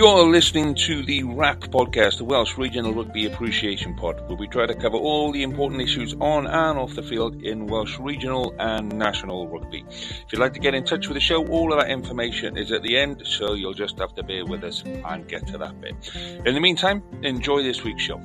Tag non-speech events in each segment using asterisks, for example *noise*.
You're listening to the RAP podcast, the Welsh Regional Rugby Appreciation Pod, where we try to cover all the important issues on and off the field in Welsh regional and national rugby. If you'd like to get in touch with the show, all of that information is at the end, so you'll just have to bear with us and get to that bit. In the meantime, enjoy this week's show.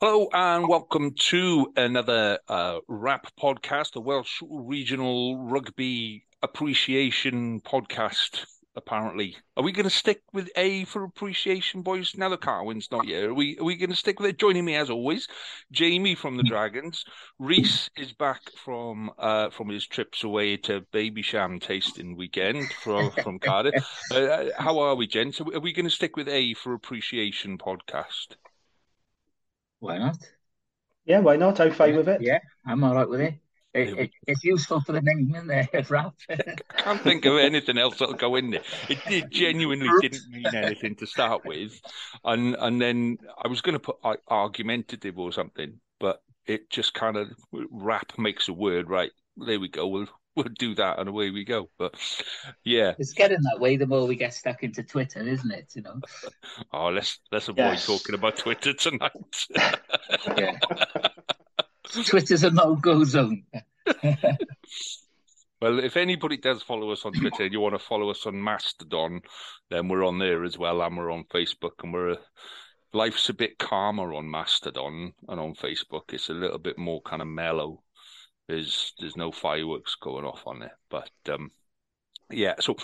Hello and welcome to another uh, RAP podcast, the Welsh Regional Rugby appreciation podcast. Apparently, are we going to stick with A for appreciation, boys? Now that Carwyn's not here, are we are we going to stick with it? Joining me as always, Jamie from the Dragons. Rhys is back from uh, from his trips away to Babycham tasting weekend from from *laughs* Cardiff. Uh, how are we, gents? Are we going to stick with A for appreciation podcast? Why not? Yeah, why not? I'm fine with it. Yeah, I'm all right with it. It, it, it's useful for the name in there, *laughs* rap. I can't think of anything else that'll go in there. It, it genuinely didn't mean anything to start with, and and then I was going to put like, argumentative or something, but it just kind of rap makes a word right. There we go. We'll we'll do that, and away we go. But yeah, It's getting that way the more we get stuck into Twitter, isn't it? You know. oh, let's let's avoid Yes. talking about Twitter tonight. *laughs* Yeah. *laughs* *laughs* Twitter's a no-go zone. *laughs* Well, if anybody does follow us on Twitter and you want to follow us on Mastodon, then we're on there as well, and we're on Facebook, and we're life's a bit calmer on Mastodon and on Facebook. It's a little bit more kind of mellow. There's there's no fireworks going off on there, but um, yeah. So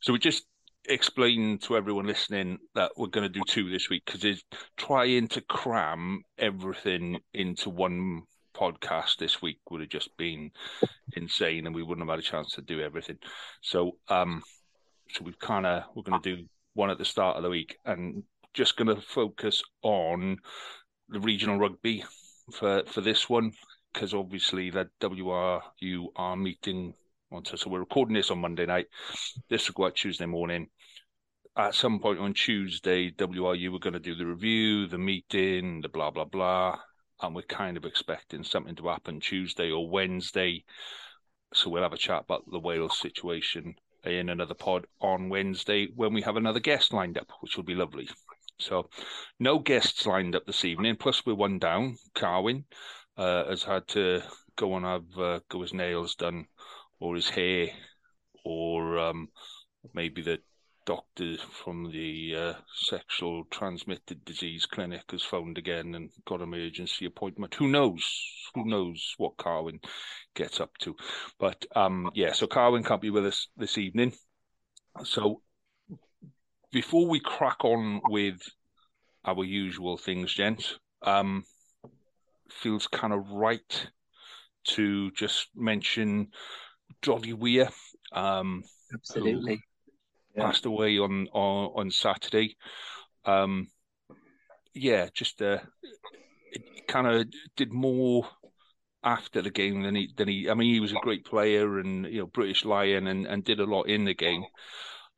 so we just explain to everyone listening that we're going to do two this week because it's trying to cram everything into one podcast this week would have just been insane and we wouldn't have had a chance to do everything. So um so we've kind of we're going to do one at the start of the week and just going to focus on the regional rugby for for this one because obviously that WRU are meeting on so we're recording this on Monday night. This will go out Tuesday morning. At some point on Tuesday, WRU were going to do the review, the meeting, the blah, blah, blah. And we're kind of expecting something to happen Tuesday or Wednesday. So we'll have a chat about the Wales situation in another pod on Wednesday when we have another guest lined up, which will be lovely. So no guests lined up this evening. Plus, we're one down. Carwyn uh, has had to go and have uh, go his nails done or his hair or um, maybe the doctor from the uh, sexual transmitted disease clinic has phoned again and got an emergency appointment. Who knows? Who knows what Carwyn gets up to? But um, yeah, so Carwyn can't be with us this evening. So before we crack on with our usual things, gents, um, feels kind of right to just mention Doddie Weir. Um, Absolutely. Passed away on on, on Saturday. Um, yeah, just uh, kind of did more after the game than he than he. I mean, he was a great player and you know British Lion and and did a lot in the game.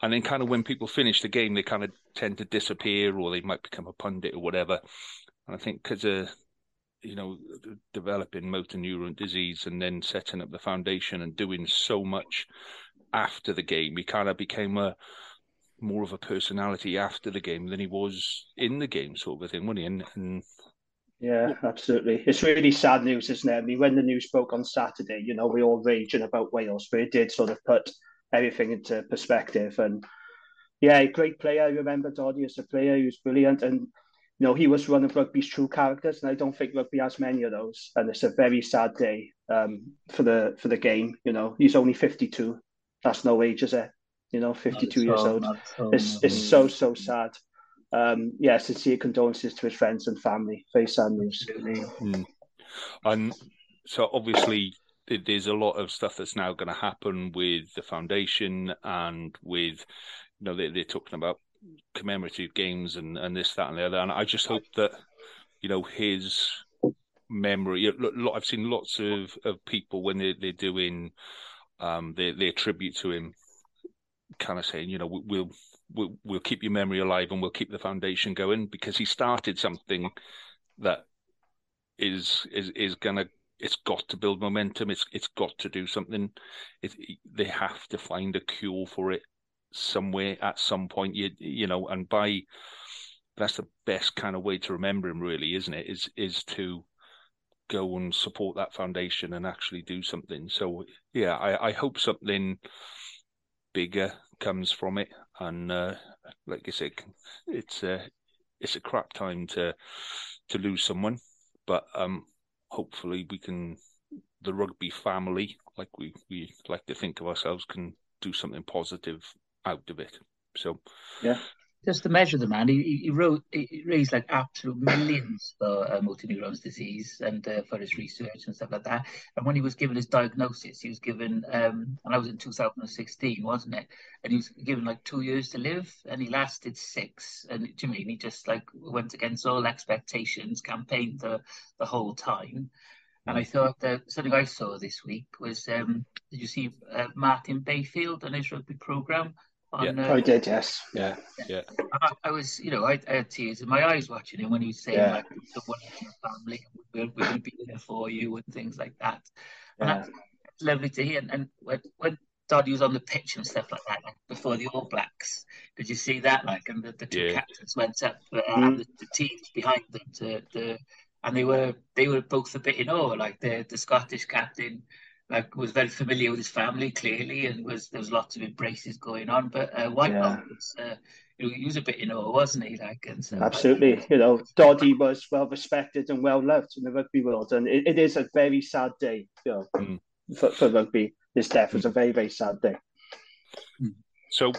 And then, kind of when people finish the game, they kind of tend to disappear, or they might become a pundit or whatever. And I think because of you know developing motor neuron disease and then setting up the foundation and doing so much after the game, he kind of became a more of a personality after the game than he was in the game, sort of thing, wasn't he? And, and yeah, absolutely. It's really sad news, isn't it? I mean, when the news broke on Saturday, you know, we all raging about Wales, but it did sort of put everything into perspective. And yeah, great player. I remember Doddie as a player. He was brilliant. And, you know, he was one of rugby's true characters. And I don't think rugby has many of those. And it's a very sad day um, for the for the game. You know, he's only 52. That's no age, is it? You know, 52 years old. It's, it's so, so sad um, yeah, sincere condolences to his friends and family. Very sad news. Mm. And so obviously there's a lot of stuff that's now going to happen with the foundation and with you know they, they're talking about commemorative games and and this that and the other and i just hope that you know his memory i've seen lots of of people when they're, they're doing um their, their tribute to him kind of saying you know we'll we'll, we'll keep your memory alive and we'll keep the foundation going because he started something that is is is gonna it's got to build momentum. It's it's got to do something. It, they have to find a cure for it somewhere at some point. You you know, and by that's the best kind of way to remember him, really, isn't it? Is is to go and support that foundation and actually do something. So yeah, I, I hope something bigger comes from it. And uh, like I said, it's a it's a crap time to to lose someone, but um, hopefully we can the rugby family, like we we like to think of ourselves, can do something positive out of it. So yeah, just to measure the man, he, he wrote he raised like absolute millions for uh, motor neurons disease and uh, for his research and stuff like that. And when he was given his diagnosis, he was given, um, and I was in 2016, wasn't it? And he was given like two years to live, and he lasted six. And me, he just like went against all expectations, campaigned the the whole time. And I thought that something I saw this week was, um, did you see uh, Martin Bayfield and his rugby program? On, yeah, uh, I did. Yes. Yeah. Yeah. I, I, was, you know, I, I, had tears in my eyes watching him when he was saying yeah. like, "Someone in your family, we're, we're going to be there for you," and things like that. And yeah. that's, lovely to hear. And, and when, when Doddie was on the pitch and stuff like that, like before the All Blacks, did you see that? Like, and the, the two yeah. captains went up uh, mm. and the, the teams behind them to the, and they were they were both a bit in awe. Like the the Scottish captain like was very familiar with his family clearly, and was there was lots of embraces going on. But uh, White yeah. was, uh, he was a bit in awe, wasn't he? Like, and so absolutely, you know, Doddie was well respected and well loved in the rugby world, and it, it is a very sad day, you know, mm. for, for rugby. His death was a very very sad day. So,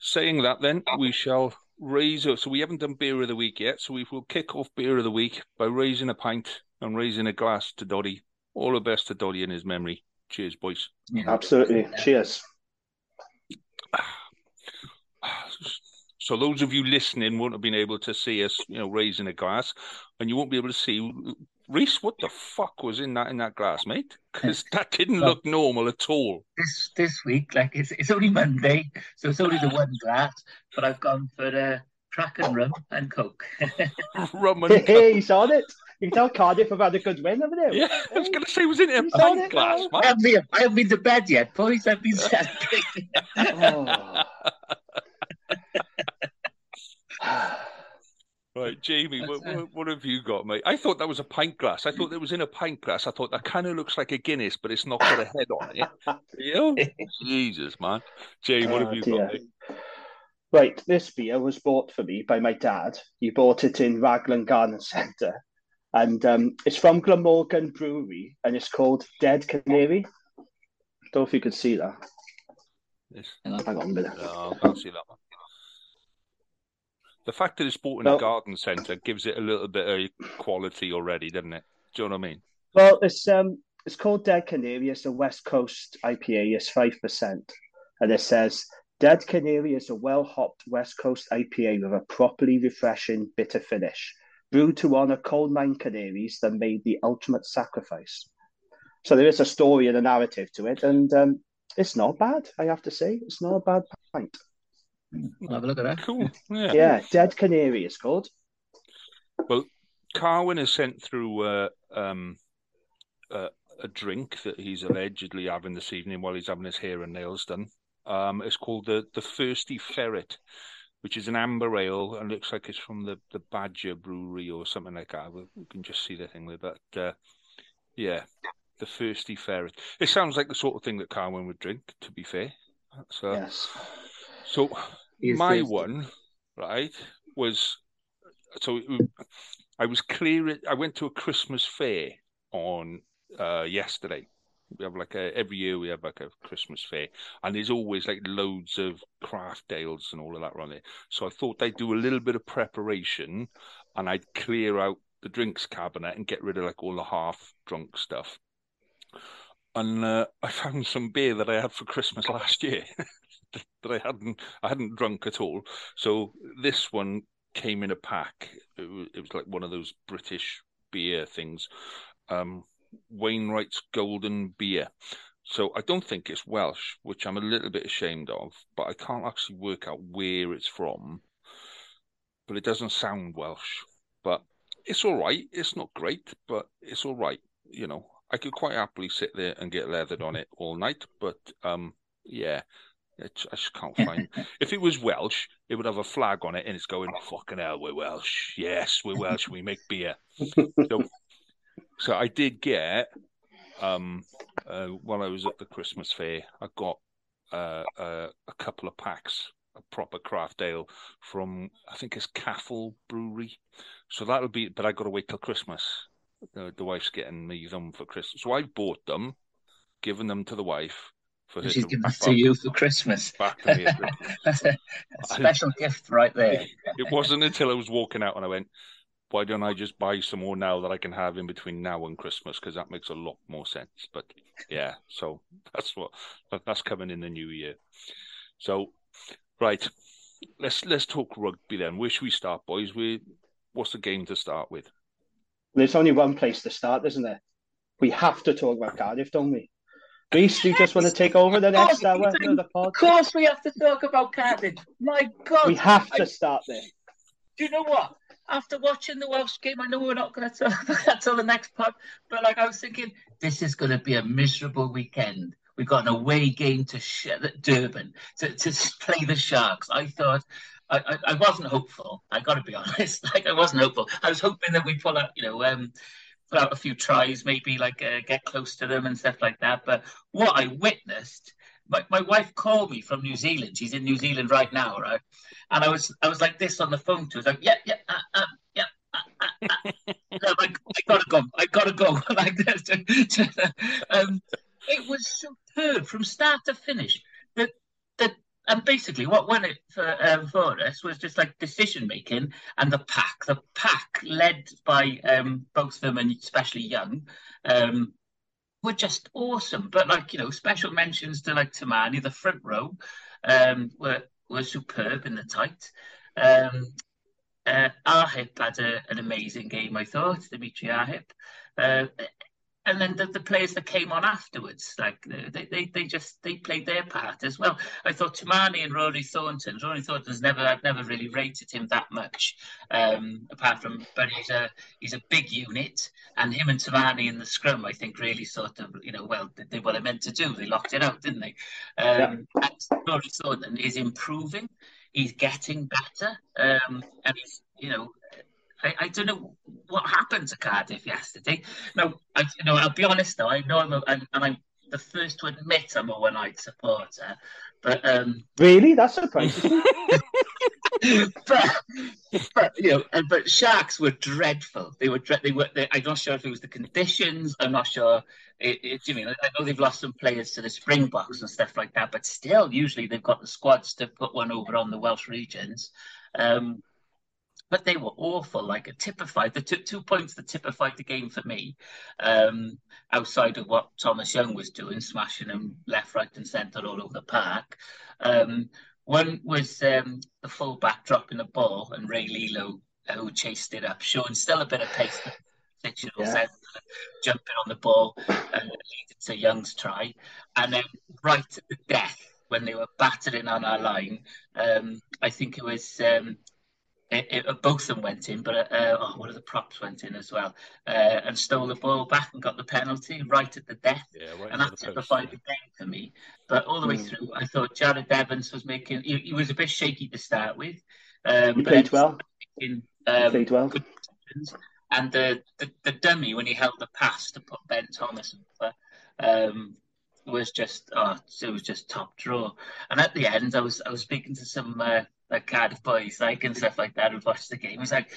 saying that, then we shall raise. So we haven't done beer of the week yet. So we will kick off beer of the week by raising a pint and raising a glass to Doddie. All the best to Doddie in his memory. Cheers, boys. Yeah. Absolutely. Cheers. So those of you listening won't have been able to see us, you know, raising a glass, and you won't be able to see Rhys. What the fuck was in that in that glass, mate? *laughs* Because that didn't well, look normal at all. This this week, like it's it's only Monday, so it's only the one glass. But I've gone for uh, Kraken rum and Coke. *laughs* rum and Coke. Hey, you saw it. You can tell Cardiff have had a good win, haven't you? Yeah, I was going to say, was it a pint glass? Oh. I haven't, been, I haven't been to bed yet, boys. I've been celebrating. oh. Right, Jamie, what, what, what, have you got, mate? I thought that was a pint glass. I thought it was in a pint glass. I thought that kind of looks like a Guinness, but it's not got a head on it. *laughs* you know? Jesus, man. Jay, what oh, have you dear. got, mate? Right, this beer was bought for me by my dad. He bought it in Raglan Garden Centre and um, it's from Glamorgan Brewery, and it's called Dead Canary. Don't know if you can see that. Yes. Hang on a minute. No, I can't see that one. The fact that it's bought in well, a garden centre gives it a little bit of quality already, doesn't it? Do you know what I mean? Well, it's um, it's called Dead Canary. It's a West Coast IPA. It's five percent, and it says Dead Canary is a well hopped West Coast IPA with a properly refreshing bitter finish brewed to honor coal mine canaries that made the ultimate sacrifice. So there is a story and a narrative to it, and um, it's not bad. I have to say, it's not a bad pint. I'll have a look at that. Cool. Yeah. Yeah, Dead Canary is called. Well, Carwyn has sent through uh, um, uh, a drink that he's allegedly having this evening while he's having his hair and nails done. Um, it's called the the Thirsty Ferret, which is an amber ale and looks like it's from the, the Badger Brewery or something like that. We, can just see the thing there, but Uh, yeah, the Thirsty Ferret. It sounds like the sort of thing that Carwyn would drink. To be fair, so Yes. so He's my thirsty. one, right, was so I was clear. I went to a Christmas fair on uh, yesterday. We have like a every year we have like a Christmas fair, and there's always like loads of craft ales and all of that around there. So I thought I'd do a little bit of preparation, and I'd clear out the drinks cabinet and get rid of like all the half drunk stuff. And uh, I found some beer that I had for Christmas last year *laughs* that I hadn't I hadn't drunk at all. So this one came in a pack. It was, it was like one of those British beer things, um, Wainwright's Golden Beer. So I don't think it's Welsh, which I'm a little bit ashamed of, but I can't actually work out where it's from. But it doesn't sound Welsh. But it's all right. It's not great, but it's all right. You know, I could quite happily sit there and get leathered on it all night. But um, yeah, it's, I just can't find. *laughs* if it was Welsh, it would have a flag on it, and it's going fucking hell. We're Welsh. Yes, we're Welsh. we make beer. So, so I did get um uh, while I was at the Christmas fair, I got uh, uh, a couple of packs of proper craft ale from I think it's Caffel Brewery. So that'll be, but I got to wait till Christmas. The, the wife's getting me them for Christmas, so I bought them, given them to the wife for She's giving this to you for Christmas. *laughs* back to me. Christmas. That's a, a special gift right there. *laughs* it wasn't until I was walking out and I went, why don't I just buy some more now that I can have in between now and Christmas? Because that makes a lot more sense. But yeah, so *laughs* that's what that's coming in the new year. So, right, let's let's talk rugby then. Where should we start, boys? We what's the game to start with? There's only one place to start, isn't there? We have to talk about Cardiff, don't we? Rhys, do you just want to take over the next hour of the pod? Of course, we have to talk about Cardiff. My God, We have I- to start there. do you know what? After watching the Welsh game, I know we're not going to talk about that till the next pod, but like I was thinking, this is going to be a miserable weekend. We've got an away game to sh- Durban to, to play the Sharks. I thought I, I, I wasn't hopeful. I got to be *laughs* honest. Like I wasn't hopeful. I was hoping that we pull out, you know, um, pull out a few tries, maybe like uh, get close to them and stuff like that. But what I witnessed, my, my wife called me from New Zealand. She's in New Zealand right now, right? And I was I was like this on the phone to her. Was like, yeah, yeah, uh, uh, yeah. Uh, uh, uh. *laughs* No, I, I gotta go. I gotta go. *laughs* like *laughs* this. um, it was superb from start to finish. The the and basically what won it for um, for us was just like decision making and the pack. The pack led by um, both of them and especially Young. Um, were just awesome, but like you know, special mentions to like Tamani, the front row, um, were were superb in the tight. Um, uh, Arhip had a, an amazing game, I thought, Dmitri Arhip. Uh, and then the, the players that came on afterwards, like they, they, they just they played their part as well. I thought Tamani and Rory Thornton. Rory Thornton's never I've never really rated him that much, um, apart from but he's a he's a big unit, and him and Tamani in the scrum, I think, really sort of you know well they did what they meant to do. They locked it out, didn't they? Um, And Rory Thornton is improving. He's getting better, um, and he's you know I, I don't know what happened to Cardiff yesterday. No, I, you know, I'll be honest though. I know I'm, a, I'm and I'm the first to admit I'm a one-eyed supporter, but um, Really? that's surprising. *laughs* but, but you know, but Sharks were dreadful. They were, dread. they were. They, I'm not sure if it was the conditions. I'm not sure. It, it, you mean, I know they've lost some players to the Springboks and stuff like that, but still, usually they've got the squads to put one over on the Welsh regions. Um, but they were awful. Like it typified the two, two points that typified the game for me. Um, outside of what Thomas Young was doing, smashing them left, right, and centre all over the park. Um, one was um, the fullback dropping the ball and Rey Lee-Lo, uh, who chased it up, showing still a bit of pace. six-year-old jumping on the ball and leading to Young's try, and then right at the death when they were battering on our line, um, I think it was. It, it, both of them went in, but uh, oh, one of the props went in as well uh, and stole the ball back and got the penalty right at the death. Yeah, right and that simplified the game for me. But all the way mm. through, I thought Jarrod Evans was making. He, he was a bit shaky to start with. Um, he played well. Making, um, he played well. And the, the, the dummy when he held the pass to put Ben Thomas over um, was just oh, it was just top draw. And at the end, I was I was speaking to some. Uh, like Cardiff boys, like and stuff like that, and watch the game. He's like,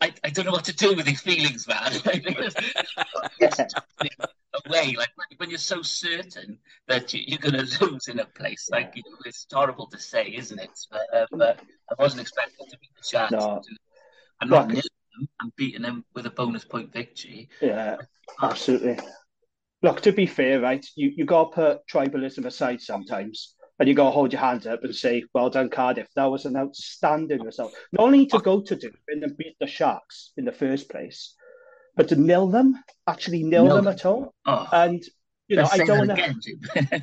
I, I don't know what to do with these feelings, man. *laughs* *laughs* away, like when, you're so certain that you, are going to lose in a place, like you know, it's horrible to say, isn't it? But, uh, but I wasn't expecting to beat the Sharks. No. I'm not them. I'm beating them with a bonus point victory. Yeah, absolutely. Look, to be fair, right, you you got to put tribalism aside sometimes and you to hold your hands up and say, "Well done, Cardiff. That was an outstanding result. Not only to go to do and beat the Sharks in the first place, but to nil them, actually nil, them at all. Oh. And you know, I don't want to.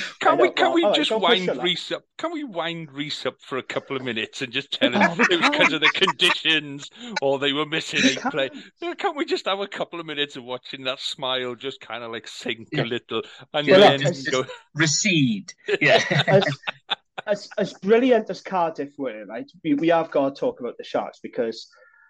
*laughs* can we can we just right, wind Rhys up? Can we wind Rhys up for a couple of minutes and just tell him it was because of the conditions or they were missing a play? Can't we just have a couple of minutes of watching that smile just kind of like sink yeah. a little and yeah, then look, go recede? Yeah. *laughs* as, as, as brilliant as Cardiff were, right? We, we have got to talk about the Sharks because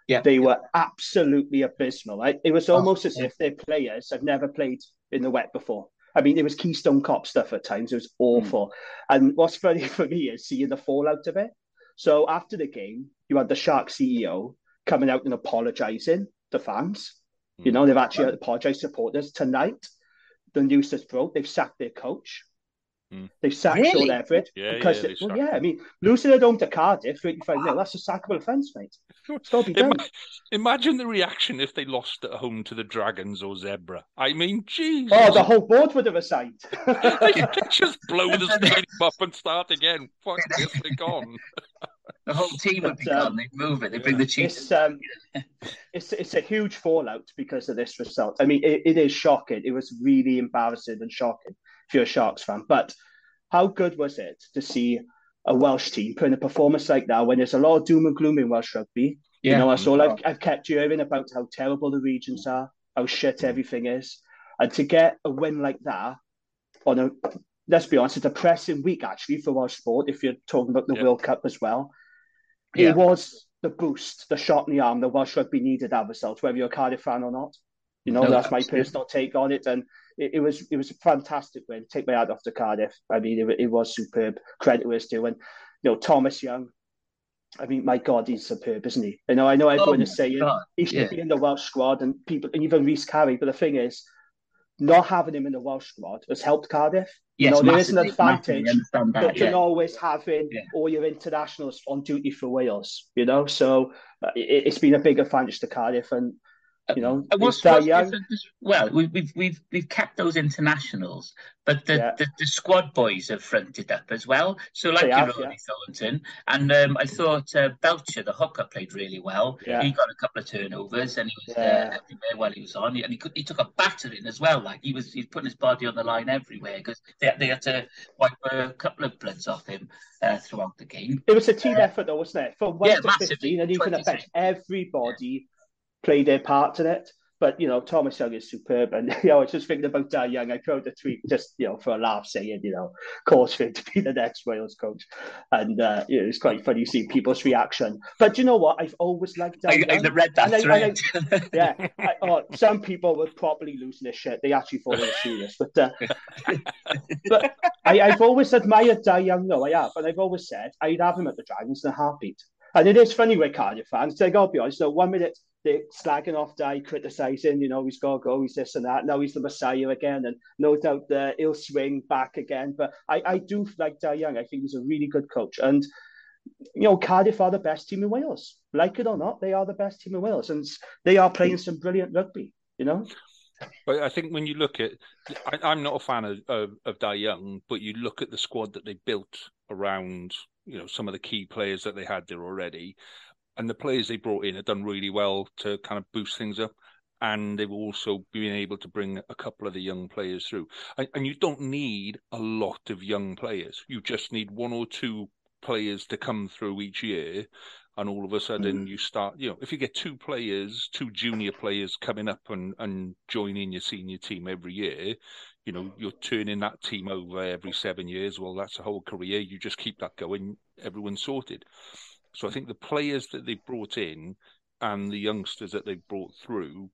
yeah. they were absolutely abysmal. Right? It was oh, almost oh, as yeah. if their players had never played in the wet before. I mean, it was Keystone Cop stuff at times. It was awful. Mm. And what's funny *laughs* for me is seeing the fallout of it. So after the game, you had the Shark CEO coming out and apologising to fans. Mm. You know, they've actually right. apologised to supporters tonight. The news has broke. They've sacked their coach. Mm. They sacked really? Sean Everitt yeah, because yeah, they, well, yeah, I mean losing at home to Cardiff, thirty-five nil. That's a sackable offence, mate. Ima- imagine the reaction if they lost at home to the Dragons or Zebre. I mean, jeez. Oh, the whole board would have resigned. *laughs* they *laughs* just blow the *laughs* stadium up and start again. Fuck this, they're gone. The whole team would be um, gone. They move it. They'd bring the Chiefs. It's, um, it's it's a huge fallout because of this result. I mean, it, it is shocking. It was really embarrassing and shocking if you're a Sharks fan. But how good was it to see a Welsh team putting a performance like that when there's a lot of doom and gloom in Welsh rugby? Yeah. You know, that's all I've, I've kept hearing about how terrible the regions are, how shit everything is. And to get a win like that on a, let's be honest, a depressing week actually for Welsh sport, if you're talking about the yeah. World Cup as well. Yeah. It was the boost, the shot in the arm that Welsh rugby needed that result, whether you're a Cardiff fan or not. You know, no, that's my personal take on it. And it, it, was it was a fantastic win. Take my hat off to Cardiff. I mean, it, it was superb. Credit was due. And, you know, Thomas Young, I mean, my God, he's superb, isn't he? You know, I know everyone oh is saying God. he should yeah. be in the Welsh squad and people, and even Rhys Carré. But the thing is, not having him in the Welsh squad has helped Cardiff. Yes, you know, there is an advantage that, yeah. always having yeah. all your internationals on duty for Wales. You know, so uh, it, has been a big advantage to Cardiff, and you know, what's, what's well, we, we've we've we've kept those internationals, but the, yeah. the, the, squad boys have fronted up as well. So like you have, yeah. Thornton, and um, I thought uh, Belcher, the hooker, played really well. Yeah. He got a couple of turnovers, and he was yeah. there everywhere while he was on, and he could, he took a battering as well. Like he was he's putting his body on the line everywhere because they, they had to wipe a couple of bloods off him uh, throughout the game. It was a team uh, effort, though, wasn't it? From one yeah, to massively. fifteen, and you can affect everybody play their part in it. But you know, Thomas Young is superb, and *laughs* you know, I was just thinking about Dai Young. I wrote a tweet just you know for a laugh, saying you know, course for him to be the next Wales coach, and uh, you know, it's quite funny seeing people's reaction. But you know what? I've always liked Dai I, Young. I read that and thread. I, I, *laughs* yeah, I, oh, some people were probably losing their shit. They actually thought it was serious, but uh, *laughs* but I, have always admired Dai Young. though. I have, and I've always said I'd have him at the Dragons in a heartbeat. And it is funny with Cardiff fans. Like, I'll be honest, so one minute they're slagging off Dai, criticising, you know, he's got to go, he's this and that. Now he's the Messiah again, and no doubt uh, he'll swing back again. But I, I do like Dai Young. I think he's a really good coach. And, you know, Cardiff are the best team in Wales. Like it or not, they are the best team in Wales. And they are playing some brilliant rugby, you know? But I think when you look at, I, am not a fan of, of, of Dai Young, but you look at the squad that they built around, you know, some of the key players that they had there already and the players they brought in have done really well to kind of boost things up. and they've also been able to bring a couple of the young players through. And, and, you don't need a lot of young players. You just need one or two players to come through each year. And all of a sudden, mm. you start, you know, if you get two players, two junior players coming up and, and joining your senior team every year, you know, you're turning that team over every seven years. Well, that's a whole career. You just keep that going, everyone's sorted. So I think the players that they've brought in and the youngsters that they've brought through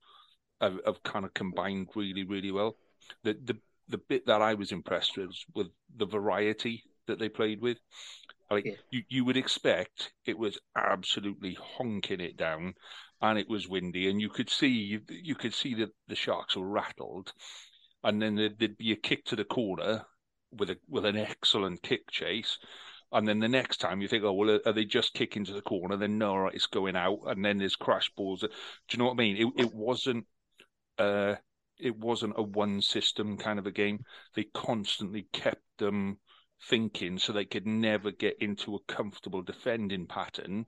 have, have kind of combined really, really well. The the the bit that I was impressed with was with the variety that they played with. Like yeah. you, you would expect it was absolutely honking it down, and it was windy, and you could see you could see that the sharks were rattled, and then there'd, there'd be a kick to the corner with a with an excellent kick chase, and then the next time you think, oh well, are they just kicking to the corner? Then no, right, it's going out, and then there's crash balls. Do you know what I mean? It it wasn't. Uh, it wasn't a one system kind of a game. They constantly kept them thinking so they could never get into a comfortable defending pattern.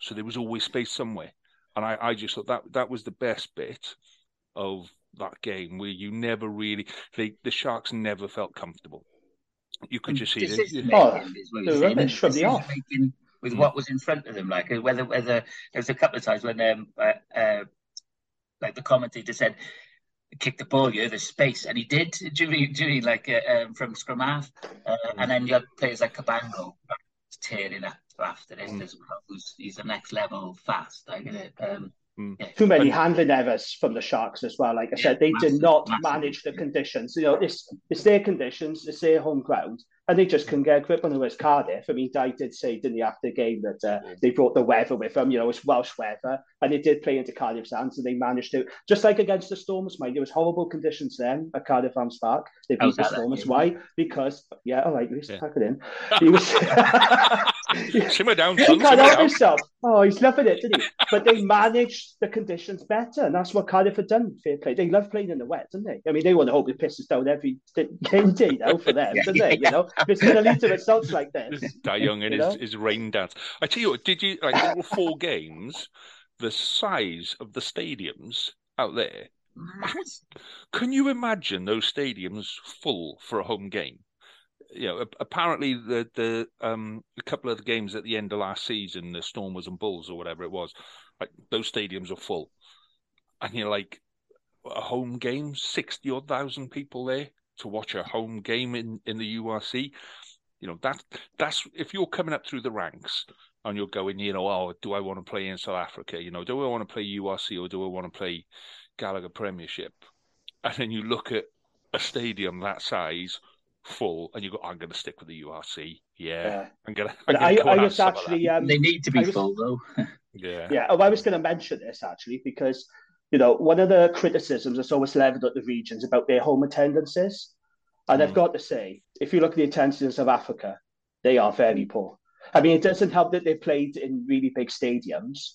So there was always space somewhere. And I, I just thought that that was the best bit of that game where you never really they, the Sharks never felt comfortable you could just see it. Oh, the rubbish from the off. With what was in front of them, like whether whether there was a couple of times when um uh, uh, like the commentator said, kick the ball, you there's space, and he did *laughs* during during like uh, um, from scrum half, uh, and then you had players like Cabango tearing up after this mm. as well. Who's he's the next level fast, like um, Mm. Too many handling errors from the Sharks as well. Like I said, they massive, did not massive. manage the conditions. You know, it's it's their conditions, it's their home ground, and they just couldn't get a grip on it. Was Cardiff. I mean, Dai did say, didn't he, after the game that uh, they brought the weather with them. You know, it's Welsh weather, and they did play into Cardiff's hands, and they managed to. Just like against the Stormers, mind there was horrible conditions then at Cardiff Arms Park. They beat the Stormers. Why? Because yeah, all right, Rhys, yeah. pack it in. He was. *laughs* Simmer down. Son, he can't help himself. Oh, he's loving it, didn't he? But they managed the conditions better, and that's what Cardiff had done. Fair play. They love playing in the wet, don't they? I mean, they want to hope it pisses down every game day now for them, *laughs* don't they? You know, it's going to lead to results like this. *laughs* Dai Young and his, his rain dance. I tell you what, did you like there were four games? The size of the stadiums out there. Can you imagine those stadiums full for a home game? you know, apparently the the um a couple of the games at the end of last season, the Stormers and Bulls or whatever it was, like those stadiums are full, and you're like a home game, sixty odd thousand people there to watch a home game in in the URC. You know that that's if you're coming up through the ranks and you're going, you know, oh, do I want to play in South Africa? You know, do I want to play URC or do I want to play Gallagher Premiership? And then you look at a stadium that size full, and you go, I'm going to stick with the URC. Yeah, yeah. I'm going to. I, I was actually. Um, they need to be was, full though. *laughs* yeah. Yeah. Oh, I was going to mention this actually because you know one of the criticisms that's always leveled at the regions about their home attendances, and mm. I've got to say, if you look at the attendances of Africa, they are very poor. I mean, it doesn't help that they played in really big stadiums,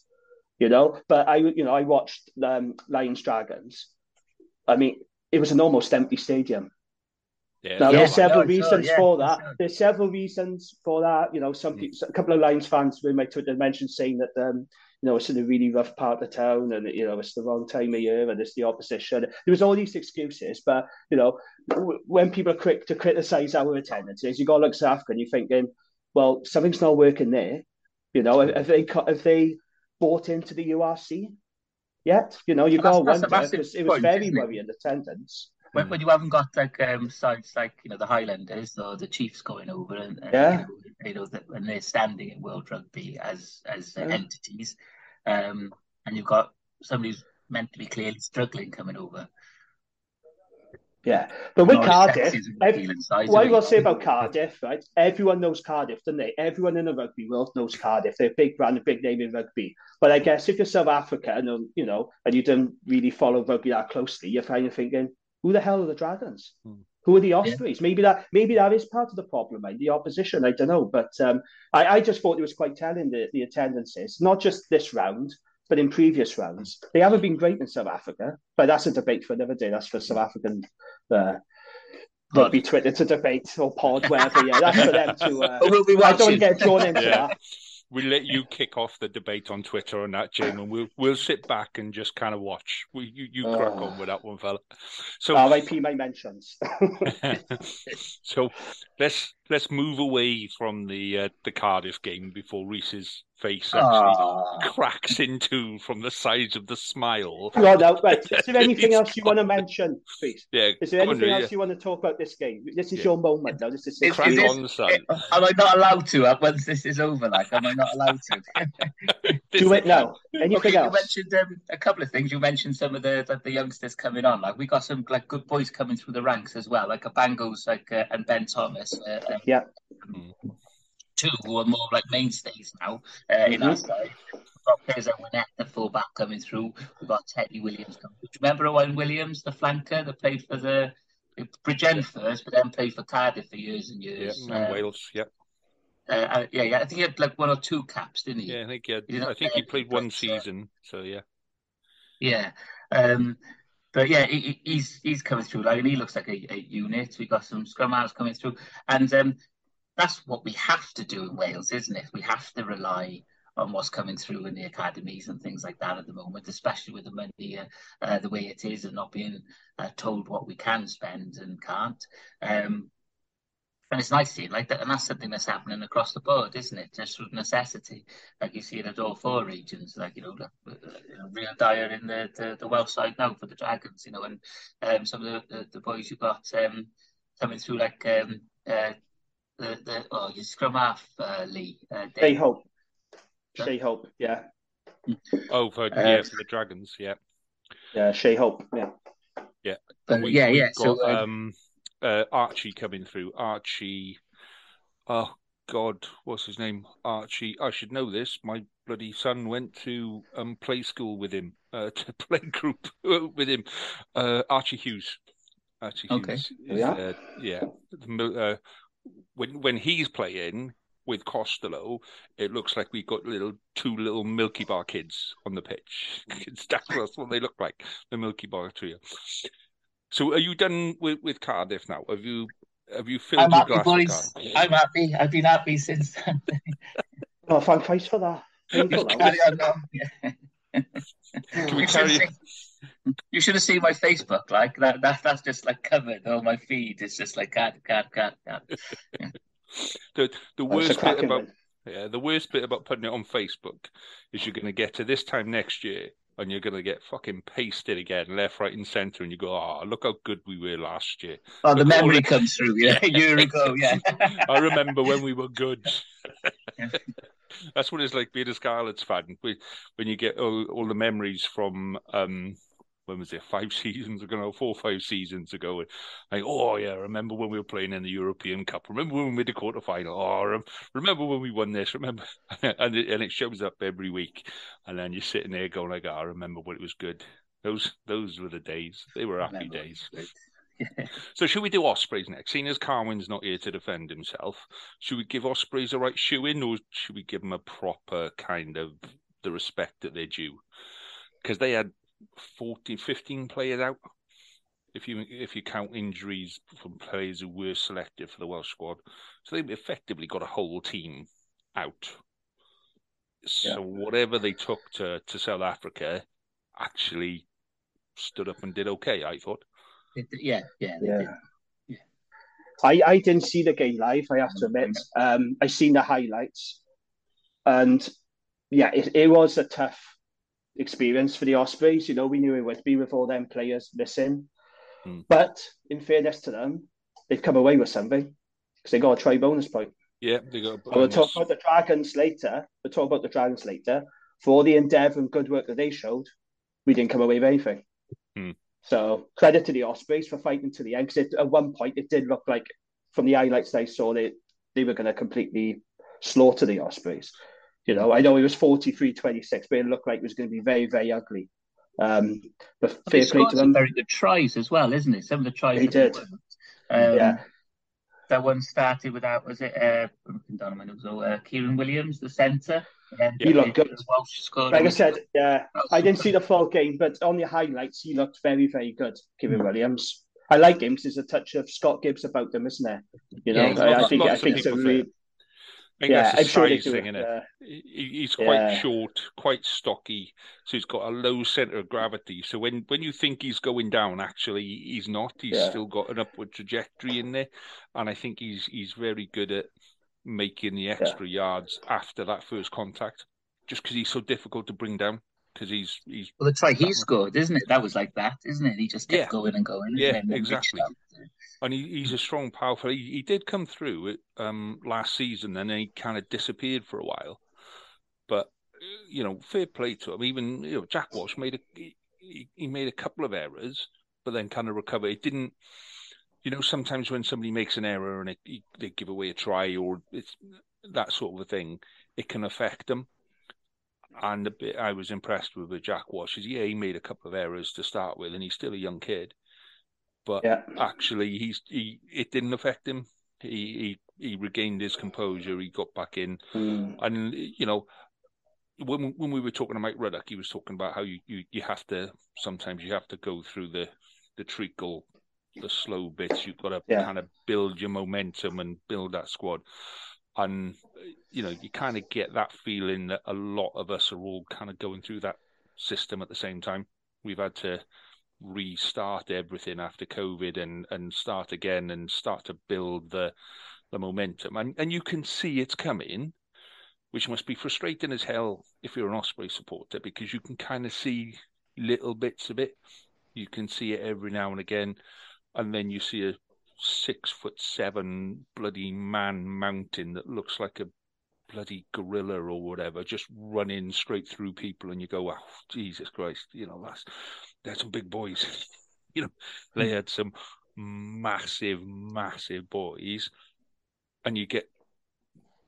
you know. But I, you know, I watched um, Lions Dragons. I mean, it was an almost empty stadium. Yeah, now, there's several reasons yeah, for that. There's several reasons for that. You know, some people, a couple of Lions fans in my Twitter mentioned saying that, um, you know, it's in a really rough part of town and, you know, it's the wrong time of year and it's the opposition. There was all these excuses, but, you know, when people are quick to criticise our attendances, you got to look South Africa and you're thinking, well, something's not working there. You know, have they, have they bought into the URC yet? You know, you got to wonder because it was very worrying attendance when, when you haven't got like um sides like you know the Highlanders or the Chiefs going over and, and yeah. you know, that when they're standing in World Rugby as as yeah. entities, um, and you've got somebody who's meant to be clearly struggling coming over. Yeah, but with Cardiff, every, what I will say about Cardiff, right? Everyone knows Cardiff, don't they? Everyone in the rugby world knows Cardiff. They're a big brand, a big name in rugby. But I guess if you're South Africa and you know, and you don't really follow rugby that closely, you're kind of thinking, who the hell are the Dragons? Hmm. Who are the Ospreys? Yeah. Maybe that maybe that is part of the problem, right? The opposition. I don't know, but um, I, I just thought it was quite telling the, the attendances, not just this round, but in previous rounds. They haven't been great in South Africa, but that's a debate for another day. That's for South African uh, rugby Twitter to debate or pod, whatever. Yeah, that's for them to. Uh, *laughs* we'll be I don't get drawn into yeah. that. We'll let you kick off the debate on Twitter on that, Jim, and we'll we'll sit back and just kind of watch. We, you you oh. crack on ah. with that one, fella. So I'll RIP my mentions. *laughs* *laughs* so let's let's move away from the uh, the Cardiff game before Rhys's face actually oh. cracks into from the size of the smile. No, no, right. Is there *laughs* anything else you want to mention, please? Yeah. Is there anything else yeah. you want to talk about this game? This is yeah. your moment now. This is, is, is this, on, Am I not allowed to uh, once this is over? Like, am I not allowed to? *laughs* Do it now. Anything okay, else? You mentioned um, a couple of things. You mentioned some of the, the, the youngsters coming on. Like we got some like good boys coming through the ranks as well, like a Bangles, like uh, and Ben Thomas. Uh, um, yeah. Um, two who are more like mainstays now uh, mm-hmm. in our side. We've got players like Winnett, the fullback, coming through. We've got Teddy Williams coming through. Remember Owen Williams, the flanker that played for the Bridgend first, but then played for Cardiff for years and years. Yeah, um, Wales, yep. Uh, uh, yeah, yeah. I think he had like one or two caps, didn't he? Yeah, I think he had, he I think he played one season. So yeah. Yeah. Um, but yeah, he, he's he's coming through. Like, and he looks like a, a unit. We got some scrum halves coming through, and um, that's what we have to do in Wales, isn't it? We have to rely on what's coming through in the academies and things like that at the moment, especially with the money uh, uh, the way it is and not being uh, told what we can spend and can't. Um, and it's nice to seeing like that, and that's something that's happening across the board, isn't it? Just through necessity, like you see it at all four regions, like you know, the, you know real dire in the, the, the Welsh side now for the Dragons, you know, and um, some of the, the, the boys you've got um, coming through like um, uh, the the oh your scrum half uh, Lee. Uh, Shay Hope. Shay Hope, yeah. Oh, for uh, yeah, for the Dragons, yeah. Yeah, Shay Hope, yeah. Yeah, we, yeah, yeah. Got, so um, um, uh, Archie coming through. Archie, oh God, what's his name? Archie. I should know this. My bloody son went to um, play school with him, uh, *laughs* to play group *laughs* with him. Uh, Archie Hughes. Archie Hughes. Is, yeah. Uh, yeah. Uh, when when he's playing with Costelow, it looks like we've got little two little Milky Bar kids on the pitch. *laughs* That's what they look like, the Milky Bar trio. So, are you done with, with Cardiff now? Have you have you filled I'm your happy, glass? Boys. I'm happy. I've been happy since. *laughs* oh, thank Christ for that. Can we carry? You should have seen my Facebook. Like that, that that's just like covered. Oh, my feed is just like cat, cat, cat, cat. the the worst bit about yeah, the worst bit about putting it on Facebook is you're going to get to this time next year and you're going to get fucking pasted again, left, right, and centre, and you go, "Oh, look how good we were last year." Oh, the memory comes through, yeah, a year ago, yeah. *laughs* I remember when we were good. *laughs* *laughs* That's what it's like being a Scarlets fan. When you get all, all the memories from um, when was it five *laughs* seasons ago, four five seasons ago. Like, oh yeah, remember when we were playing in the European Cup? Remember when we made the quarter final? Oh, remember when we won this? Remember? *laughs* and it, and it shows up every week, and then you're sitting there going like, oh, I remember when it was good. Those those were the days. They were happy days. *laughs* so should we do Ospreys next? Seeing as Carwyn's not here to defend himself, should we give Ospreys a right shoe in, or should we give them a proper kind of the respect that they're due? Because they had 14, 15 players out. If you if you count injuries from players who were selected for the Welsh squad, so they effectively got a whole team out. So yeah. whatever they took to, to South Africa actually stood up and did okay. I thought. It, yeah, yeah, yeah. yeah. I, I didn't see the game live. I have to admit. Um, I seen the highlights, and yeah, it, it was a tough experience for the Ospreys. You know, we knew it would be with all them players missing. Hmm. But in fairness to them, they've come away with something because they got a try bonus point. Yeah, they got. A we'll talk about the Dragons later. We'll talk about the Dragons later. For all the endeavour and good work that they showed, we didn't come away with anything. Hmm. So credit to the Ospreys for fighting to the end. Because at one point, it did look like, from the highlights they saw, that they were going to completely slaughter the Ospreys. You know, I know it was 43 26, but it looked like it was going to be very, very ugly. Um, but fair play to them. Very good tries as well, isn't it? Some of the tries he did. Um, yeah. That one started without, was it, uh, it was uh, Keiran Williams, the centre. He looked good. Like I said, yeah, I didn't see the full game, but on the highlights, he looked very, very good, Keiran. Williams. I like him because there's a touch of Scott Gibbs about him, isn't there? You know, yeah, I, I, think I think it's a really I think yeah, that's a size thing, isn't it? He, he's quite yeah. short, quite stocky, so he's got a low center of gravity. So when, when you think he's going down, actually he's not. He's yeah. still got an upward trajectory in there, and I think he's he's very good at making the extra yards after that first contact, just because he's so difficult to bring down. Because he's he's well, it's like he scored, isn't it? That was like that, isn't it? He just kept going and going. Yeah, exactly and he, he's a strong, powerful. He, he did come through it um, last season, and then he kind of disappeared for a while. But you know, fair play to him. Even you know, Jack Walsh made a he, he made a couple of errors, but then kind of recovered. It didn't. You know, sometimes when somebody makes an error and it, they give away a try or it's that sort of a thing, it can affect them. And the bit I was impressed with with Jack Walsh is, yeah, he made a couple of errors to start with, and he's still a young kid but yeah. actually he's he it didn't affect him. He he he regained his composure. He got back in, mm. and you know when when we were talking to Mike Ruddock, he was talking about how you, you, you have to sometimes you have to go through the the treacle, the slow bits. You've got to yeah. kind of build your momentum and build that squad. And you know, you kind of get that feeling that a lot of us are all kind of going through that system at the same time. We've had to restart everything after COVID and and start again and start to build the the momentum. And and you can see it's coming, which must be frustrating as hell if you're an Osprey supporter because you can kind of see little bits of it. You can see it every now and again, and then you see a six foot seven bloody man mountain that looks like a bloody gorilla or whatever, just running straight through people, and you go, "Oh, Jesus Christ!" You know, that's they had some big boys. *laughs* you know, they had some massive, massive boys, and you get,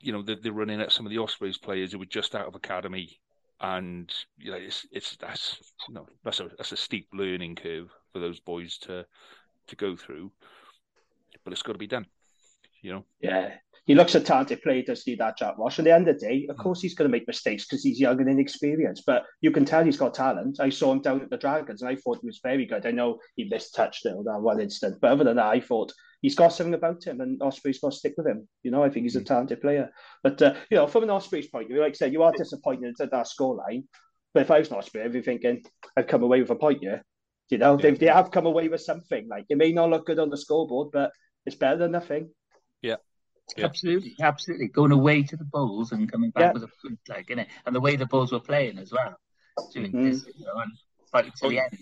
you know, they're, they're running at some of the Ospreys players who were just out of academy, and you know, it's it's that's you know that's a that's a steep learning curve for those boys to to go through, but it's got to be done. You know. Yeah, he looks a talented player, does he, that Jack Walsh? At the end of the day, of course, he's going to make mistakes because he's young and inexperienced, but you can tell he's got talent. I saw him down at the Dragons and I thought he was very good. I know he missed touch there, that one instant, but other than that, I thought he's got something about him and Osprey's got to stick with him. You know, I think he's a mm. talented player. But, uh, you know, from an Osprey's point of view, like I said, you are disappointed at that scoreline. But if I was an Osprey, I'd be thinking, I've come away with a point here. You know, yeah. they, they have come away with something. Like, it may not look good on the scoreboard, but it's better than nothing. Yeah, yeah. Absolutely, absolutely. Going away to the Bulls and coming back yeah. with a good leg, innit? And the way the Bulls were playing as well, doing mm-hmm. this, you know, and fighting to oh, the end.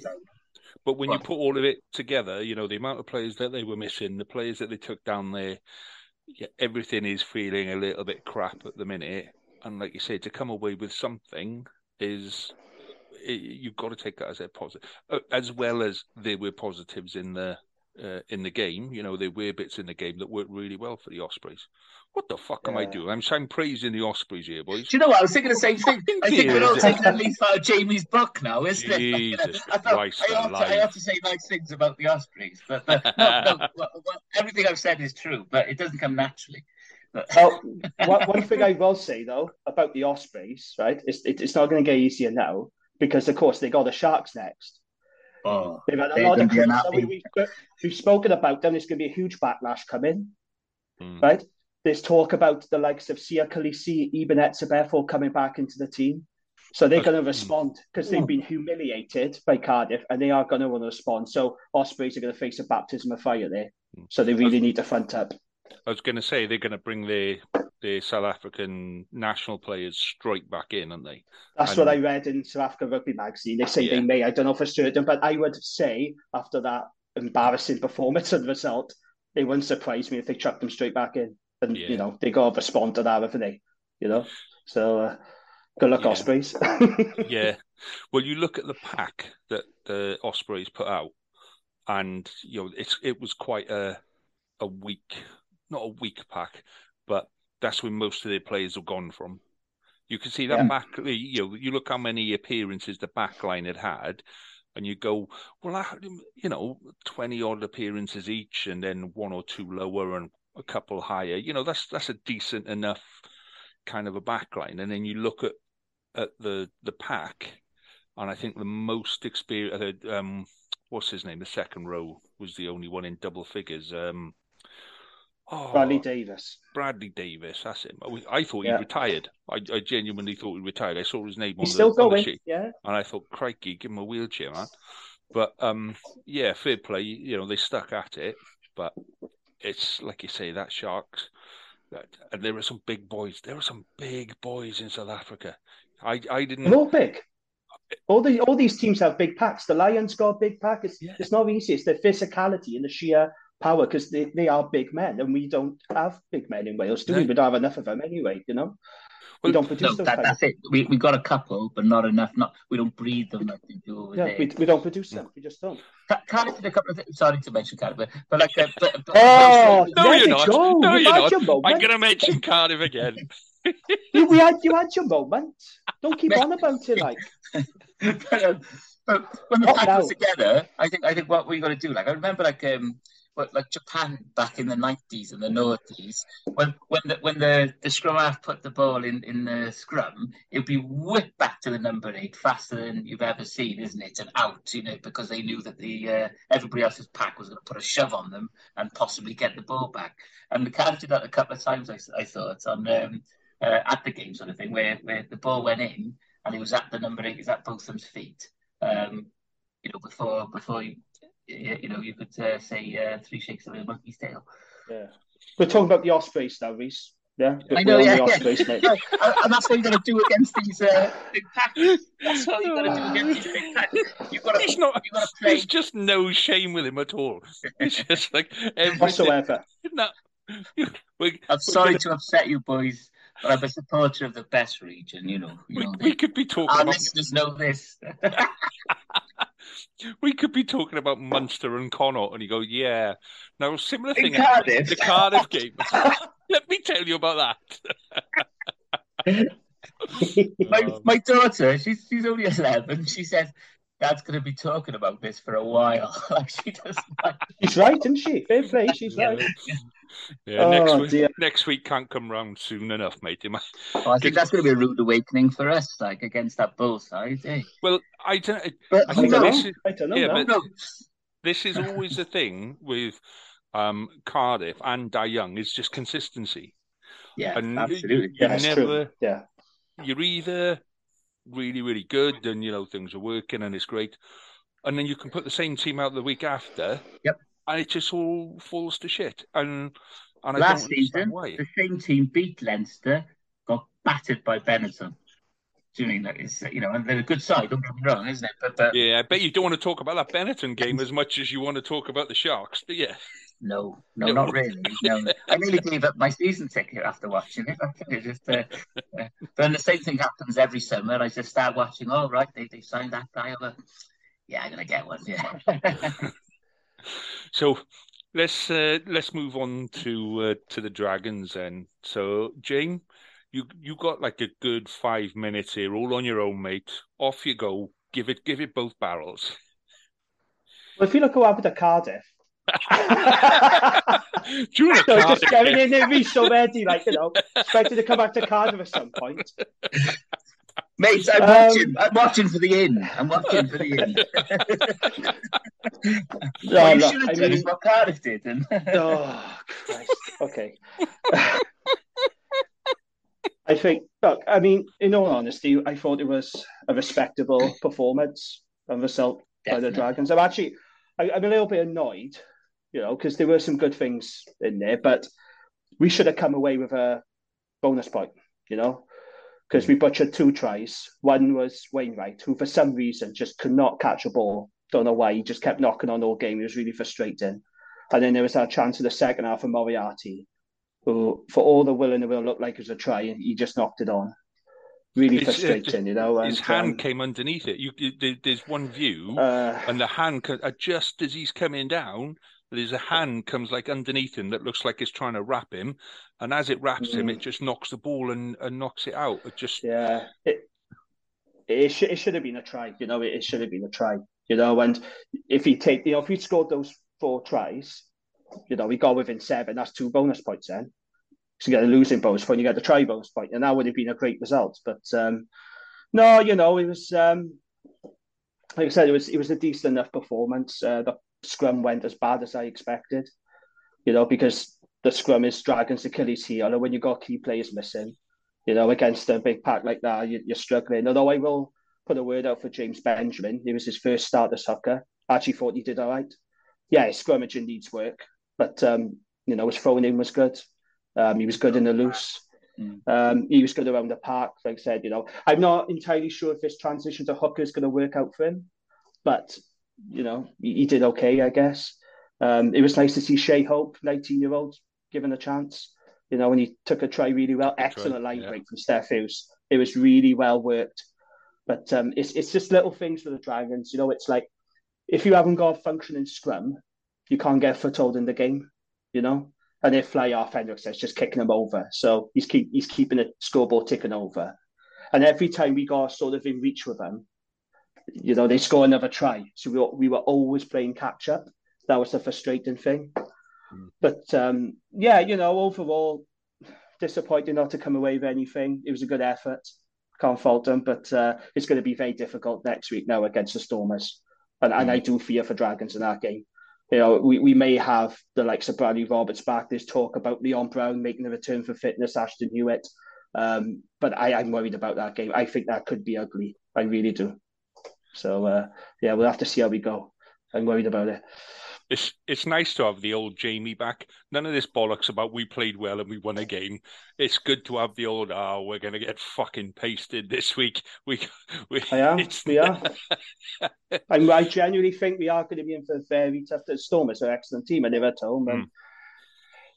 But when you put all of it together, you know, the amount of players that they were missing, the players that they took down there, yeah, everything is feeling a little bit crap at the minute. And like you said, to come away with something is it, you've got to take that as a positive, uh, as well as there were positives in the uh, in the game. You know, there were bits in the game that worked really well for the Ospreys. What the fuck yeah. am I doing? I'm, I'm praising the Ospreys here, boys. Do you know what? I was thinking the same thing. I think we're all taking a leaf out of Jamie's book now, isn't it? *laughs* Jesus I, thought, I, have to, I, have to, say nice things about the Ospreys, but, but *laughs* no, no, well, well, everything I've said is true, but it doesn't come naturally. well, *laughs* one thing I will say though about the Ospreys, right? It's it's not going to get easier now because of course they got the Sharks next. Oh, They've had a lot of we, we, uh, we've spoken about them. There's going to be a huge backlash coming, mm. right? There's talk about the likes of Siya Kolisi, Eben Etzebeth coming back into the team. So they're going to hmm. respond because they've been humiliated by Cardiff and they are going to want to respond. So Ospreys are going to face a baptism of fire there. Hmm. So they really need to front up. I was going to say they're going to bring the the South African national players straight back in, aren't they? That's and, what I read in South Africa Rugby magazine. They say yeah. they may. I don't know for certain, but I would say after that embarrassing performance and result, they wouldn't surprise me if they chucked them straight back in. And yeah. you know they got to respond to that, haven't they? You know, so uh, good luck, yeah. Ospreys. *laughs* yeah. Well, you look at the pack that the Ospreys put out, and you know it's it was quite a a weak, not a weak pack, but that's where most of their players have gone from. You can see that yeah. back. You know, you look how many appearances the back line had had, and you go, well, I, you know, twenty odd appearances each, and then one or two lower and a couple higher. You know, that's that's a decent enough kind of a back line. And then you look at at the the pack, and I think the most experienced, um, what's his name? The second row was the only one in double figures. Um, Oh, Bradley Davies. Bradley Davies, that's it. I thought he retired. I, I, genuinely thought he retired. I saw his name He's on still the, going, on the yeah. And I thought, crikey, give him a wheelchair, man. But um, yeah, fair play. You know, they stuck at it. But it's like you say, that Sharks. That, and there were some big boys. There were some big boys in South Africa. I, I didn't. They're all big. All the all these teams have big packs. The Lions got a big pack. It's yeah. it's not easy. It's the physicality and the sheer power because they, they are big men and we don't have big men in Wales, do we? We don't have enough of them anyway, you know? We don't produce no, that, That's it. We we got a couple, but not enough. Not we don't breed them like they do over yeah, there. We, we don't produce them. We just don't. Cardiff did a couple of things. Sorry to mention Cardiff, but, but like uh, but, but, oh, no, you're not. Go. No, you you're not. I'm going to mention Cardiff again. *laughs* *laughs* you, we had you had your moment. Don't keep on about it, like. *laughs* but, um, but when the pack was together, I think I think what we got to do, like I remember, like um, but like Japan back in the nineties and the noughties, when when the when the, the scrum half put the ball in, in the scrum, it'd be whipped back to the number eight faster than you've ever seen, isn't it? And out, you know, because they knew that the uh, everybody else's pack was going to put a shove on them and possibly get the ball back. And the Cavs did that a couple of times. I, I thought on um, uh, at the game sort of thing, where where the ball went in and it was at the number eight, is at both them's feet. Um, you know, before before you you know, you could uh, say uh, three shakes of a monkey's tail. Yeah. We're talking about the Ospreys now, Rhys. Yeah, I know. Yeah, Ospreys, yeah. and that's what you got to do against these uh, big packs. That's what you got to do against these big packs. You've got to. It's not. You've got to play. There's just no shame with him at all. It's *laughs* just like everything. whatsoever. *laughs* No, we, I'm sorry gonna... to upset you, boys. But I'm a supporter of the best region, you know. You we, know, we could be talking. Our about... listeners know this *laughs* we could be talking about Munster and Connacht, and you go, yeah. Now, similar thing. In Cardiff. The Cardiff game. *laughs* Let me tell you about that. *laughs* my, um, my daughter, she's, she's only 11. She said, Dad's going to be talking about this for a while. *laughs* like she does. *laughs* She's right, isn't she? Fair play, she's right. Yeah, oh, next week. Dear. Next week can't come round soon enough, mate. Well, I think that's going to be a rude awakening for us, like against that bull side. Eh? Well, I don't. But, I, think know. This is, I don't know. Yeah, but no. this is always the thing with um, Cardiff and Dai Young is just consistency. Yeah, and absolutely. You, you never. True. Yeah, you're either really, really good, and you know things are working and it's great, and then you can put the same team out the week after. Yep and it just all falls to shit. And and last season, the same team beat Leinster, got battered by Benetton. Do you mean that is you know, and they're a good side, don't get me wrong, isn't it? But, but yeah, I bet you don't want to talk about that Benetton game as much as you want to talk about the Sharks, do you? No, no, no. not really. No, I nearly gave up my season ticket after watching it. *laughs* I just, uh, uh, but then the same thing happens every summer. I just start watching. Oh, right, they they signed that guy over. Yeah, I'm gonna get one. Yeah. *laughs* So let's uh, let's move on to uh, to the dragons then. So Jane, you you got like a good five minutes here, all on your own, mate. Off you go. Give it give it both barrels. Well, if you look at what happened at Cardiff. *laughs* During so Cardiff just getting in there, so already, like you know, expected to come back to Cardiff at some point. Mate, I'm um, watching. I'm watching for the in. I'm watching for the in. *laughs* no, what you should have I done mean, what Cardiff did. And... oh, Christ. Okay. *laughs* I think, look, I mean, in all honesty, I thought it was a respectable performance and result Definitely. by the Dragons. I'm actually, I, I'm a little bit annoyed, you know, because there were some good things in there, but we should have come away with a bonus point, you know because we butchered two tries. One was Wainwright, who for some reason just could not catch a ball. Don't know why. He just kept knocking on all game. It was really frustrating. And then there was our chance in the second half of Moriarty, who, for all the will in the will, looked like it was a try, and he just knocked it on. Really it's, frustrating, you know. And, His hand um, came underneath it. You, you, there's one view, uh, and the hand, just as he's coming down, there's a hand comes like underneath him that looks like it's trying to wrap him, and as it wraps mm. him, it just knocks the ball and, and knocks it out. It just yeah, it it, sh- it should have been a try. You know, it, it should have been a try. You know, and if he take you know if he scored those four tries, you know, we got within seven. That's two bonus points then. So you get a losing bonus point, you get the try bonus point, and that would have been a great result. But um, no, you know, it was um, like I said, it was it was a decent enough performance. Uh, the scrum went as bad as I expected, you know, because the scrum is Dragons' Achilles heel, and when you've got key players missing, you know, against a big pack like that, you, are struggling. Although I will put a word out for James Benjamin. It was his first start soccer. I actually thought he did all right. Yeah, his scrummaging needs work, but um, you know, his throwing in was good. Um, he was good in the loose. Mm. Um, he was good around the park, like I said. You know, I'm not entirely sure if this transition to hooker is going to work out for him, but you know, he, he did okay, I guess. Um, it was nice to see Che Hope, 19 year old, given a chance. You know, and he took a try really well. Excellent line yeah. break from Steff Hughes. It was really well worked. But um, it's it's just little things for the Dragons. You know, it's like if you haven't got a functioning scrum, you can't get a foothold in the game. You know, and if Fly off Hendrikse is just kicking them over, so he's keep he's keeping the scoreboard ticking over. And every time we got sort of in reach with them, you know, they score another try. So we were, we were always playing catch up. That was the frustrating thing. Mm. But um, yeah, you know, overall, disappointed not to come away with anything. It was a good effort can't fault them, but uh, it's going to be very difficult next week now against the Stormers. And, mm. and I mm. do fear for Dragons in that game. You know, we, we may have the likes of Bradley Roberts back. There's talk about Leon Brown making a return for fitness, Ashton Hewitt. Um, but I, I'm worried about that game. I think that could be ugly. I really do. So, uh, yeah, we'll have to see how we go. I'm worried about it it's it's nice to have the old Jamie back. None of this bollocks about we played well and we won a game. It's good to have the old oh we're gonna get fucking pasted this week. *laughs* We we I am. we are. *laughs* I, I genuinely think we are going to be in for a very tough. Storm is an excellent team, and they're at home. And mm.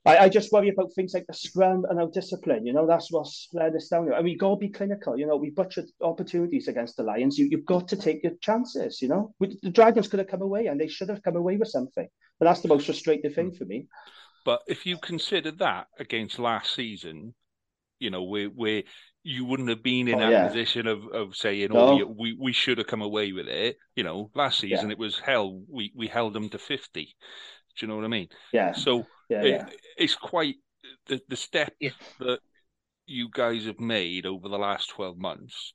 I, I, just worry about things like the scrum and our discipline. You know, that's what's led us down. And we got to be clinical. You know, we butchered opportunities against the Lions. You, have got to take your chances. You know, we, the Dragons could have come away, and they should have come away with something. But that's the most frustrating thing hmm. for me. But if you consider that against last season, you know, where where you wouldn't have been in oh, that yeah. position of, of saying, "Oh, we, we should have come away with it." You know, last season yeah. it was hell. We we held them to fifty. Do you know what I mean? Yeah. So yeah, it, yeah. it's quite the the step yeah. that you guys have made over the last twelve months.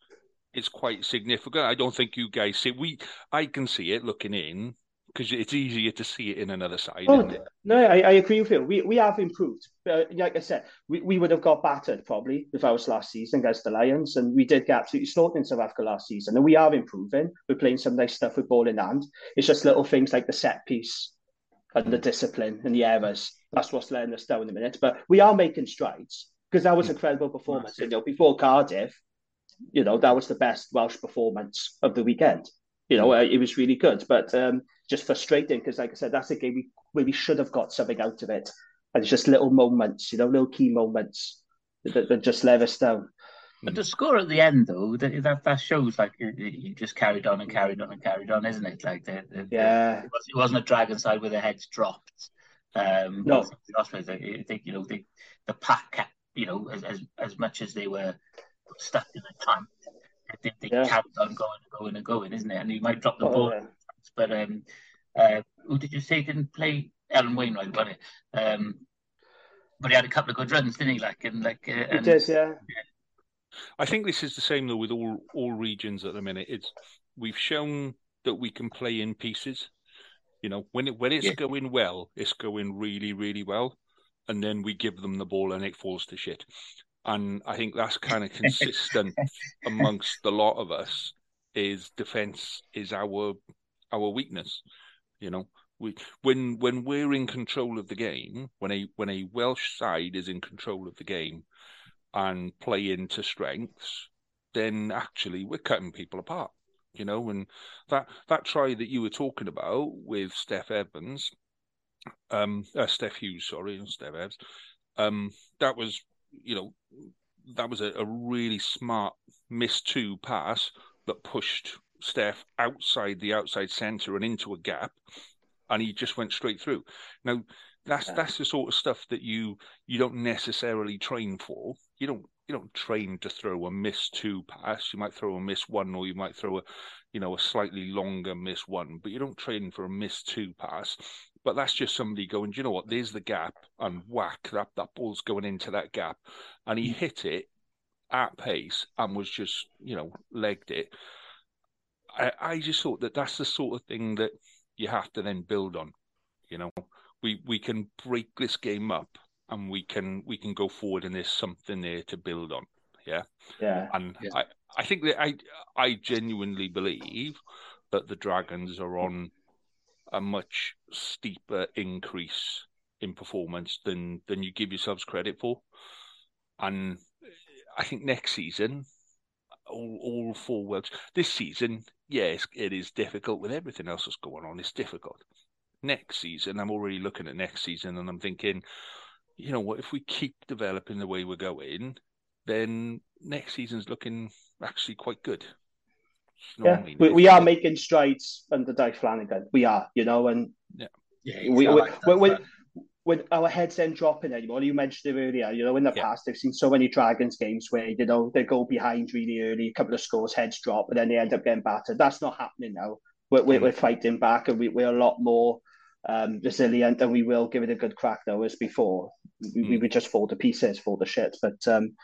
It's quite significant. I don't think you guys see. We, I can see it looking in because it's easier to see it in another side. Oh, no, I, I, agree with you. We we have improved. Uh, like I said, we, we would have got battered probably if I was last season against the Lions, and we did get absolutely slaughtered in South Africa last season. And we are improving. We're playing some nice stuff with ball in hand. It's just little things like the set piece and the discipline and the errors. That's what's letting us down in a minute. But we are making strides because that was a credible performance. You know, before Cardiff, you know, that was the best Welsh performance of the weekend. You know, it was really good, but um, just frustrating because, like I said, that's a game we, where we should have got something out of it. And it's just little moments, you know, little key moments that, that just let us down. But the score at the end, though, that that shows like you just carried on and carried on and carried on, isn't it? Like the, the yeah, the, it, was, not a dragon side where their heads dropped. Um, no, I think you know the the pack, you know, as as, as much as they were stuck in a tank, they, they yeah. carried on going and going and going, isn't it? And you might drop the oh, ball, yeah. but um, uh, who did you say didn't play? Aaron Wainwright, wasn't it? Um, but he had a couple of good runs, didn't he? Like and like uh, and, he did, yeah. yeah I think this is the same though with all all regions at the minute. It's we've shown that we can play in pieces. You know, when it when it's yeah. going well, it's going really really well, and then we give them the ball and it falls to shit. And I think that's kind of *laughs* consistent amongst a lot of us. Is defense is our our weakness. You know, we when when we're in control of the game, when a when a Welsh side is in control of the game, and play into strengths, then actually we're cutting people apart. You know, and that that try that you were talking about with Steff Evans, um, uh, Steff Hughes, sorry, Steff Evans, um, that was, you know, that was a, a really smart miss two pass that pushed Steff outside the outside centre and into a gap, and he just went straight through. Now, that's yeah. that's the sort of stuff that you you don't necessarily train for. You don't you don't train to throw a miss two pass. You might throw a miss one, or you might throw a you know a slightly longer miss one, but you don't train for a miss two pass. But that's just somebody going, Do you know what? There's the gap, and whack that that ball's going into that gap, and he mm. hit it at pace and was just you know legged it. I, I just thought that that's the sort of thing that you have to then build on. You know, we we can break this game up and we can we can go forward, and there's something there to build on. Yeah, yeah. And yeah. I I think that I I genuinely believe that the Dragons are on a much steeper increase in performance than than you give yourselves credit for, and I think next season all, all four worlds This season, yes, it is difficult with everything else that's going on. It's difficult. Next season, I'm already looking at next season and I'm thinking, you know what, if we keep developing the way we're going, then next season's looking actually quite good. You know yeah, I mean? we, we are making strides under Dave Flanagan. We are, you know, and yeah, yeah we, we, we, we, with our heads then dropping anymore. You mentioned it earlier. You know, in the yeah. past, they've seen so many Dragons games where you know they go behind really early, a couple of scores, heads drop, and then they end up getting battered. That's not happening now. We're, we're, mm. we're fighting back, and we, we're a lot more um, resilient, and we will give it a good crack though as before. We, mm. we would just fall to pieces, fall to shit. But um,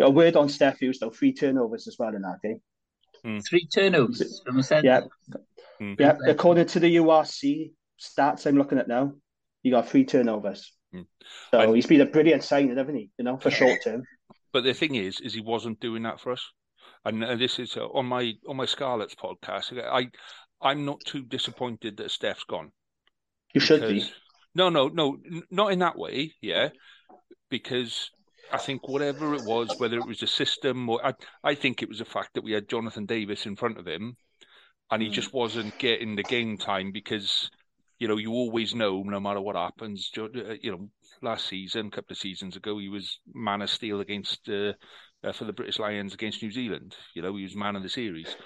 a word on Steff Hughes though, three turnovers as well in that game. Mm. Three turnovers from a Yeah, mm. yeah. According to the URC stats, I'm looking at now you got three turnovers. Mm. So and, he's been a brilliant signing, haven't he? You know, for short term. But the thing is, is he wasn't doing that for us. And, and this is uh, on my on my Scarlets podcast. I I'm not too disappointed that Steff's gone. You should be. No, no, no, not in that way. Yeah, because I think whatever it was, whether it was a system or I, I think it was the fact that we had Jonathan Davies in front of him, and he mm. just wasn't getting the game time because you know, you always know no matter what happens. Uh, you know, last season, a couple of seasons ago, he was man of steel against uh, uh, for the British Lions against New Zealand. You know, he was man of the series,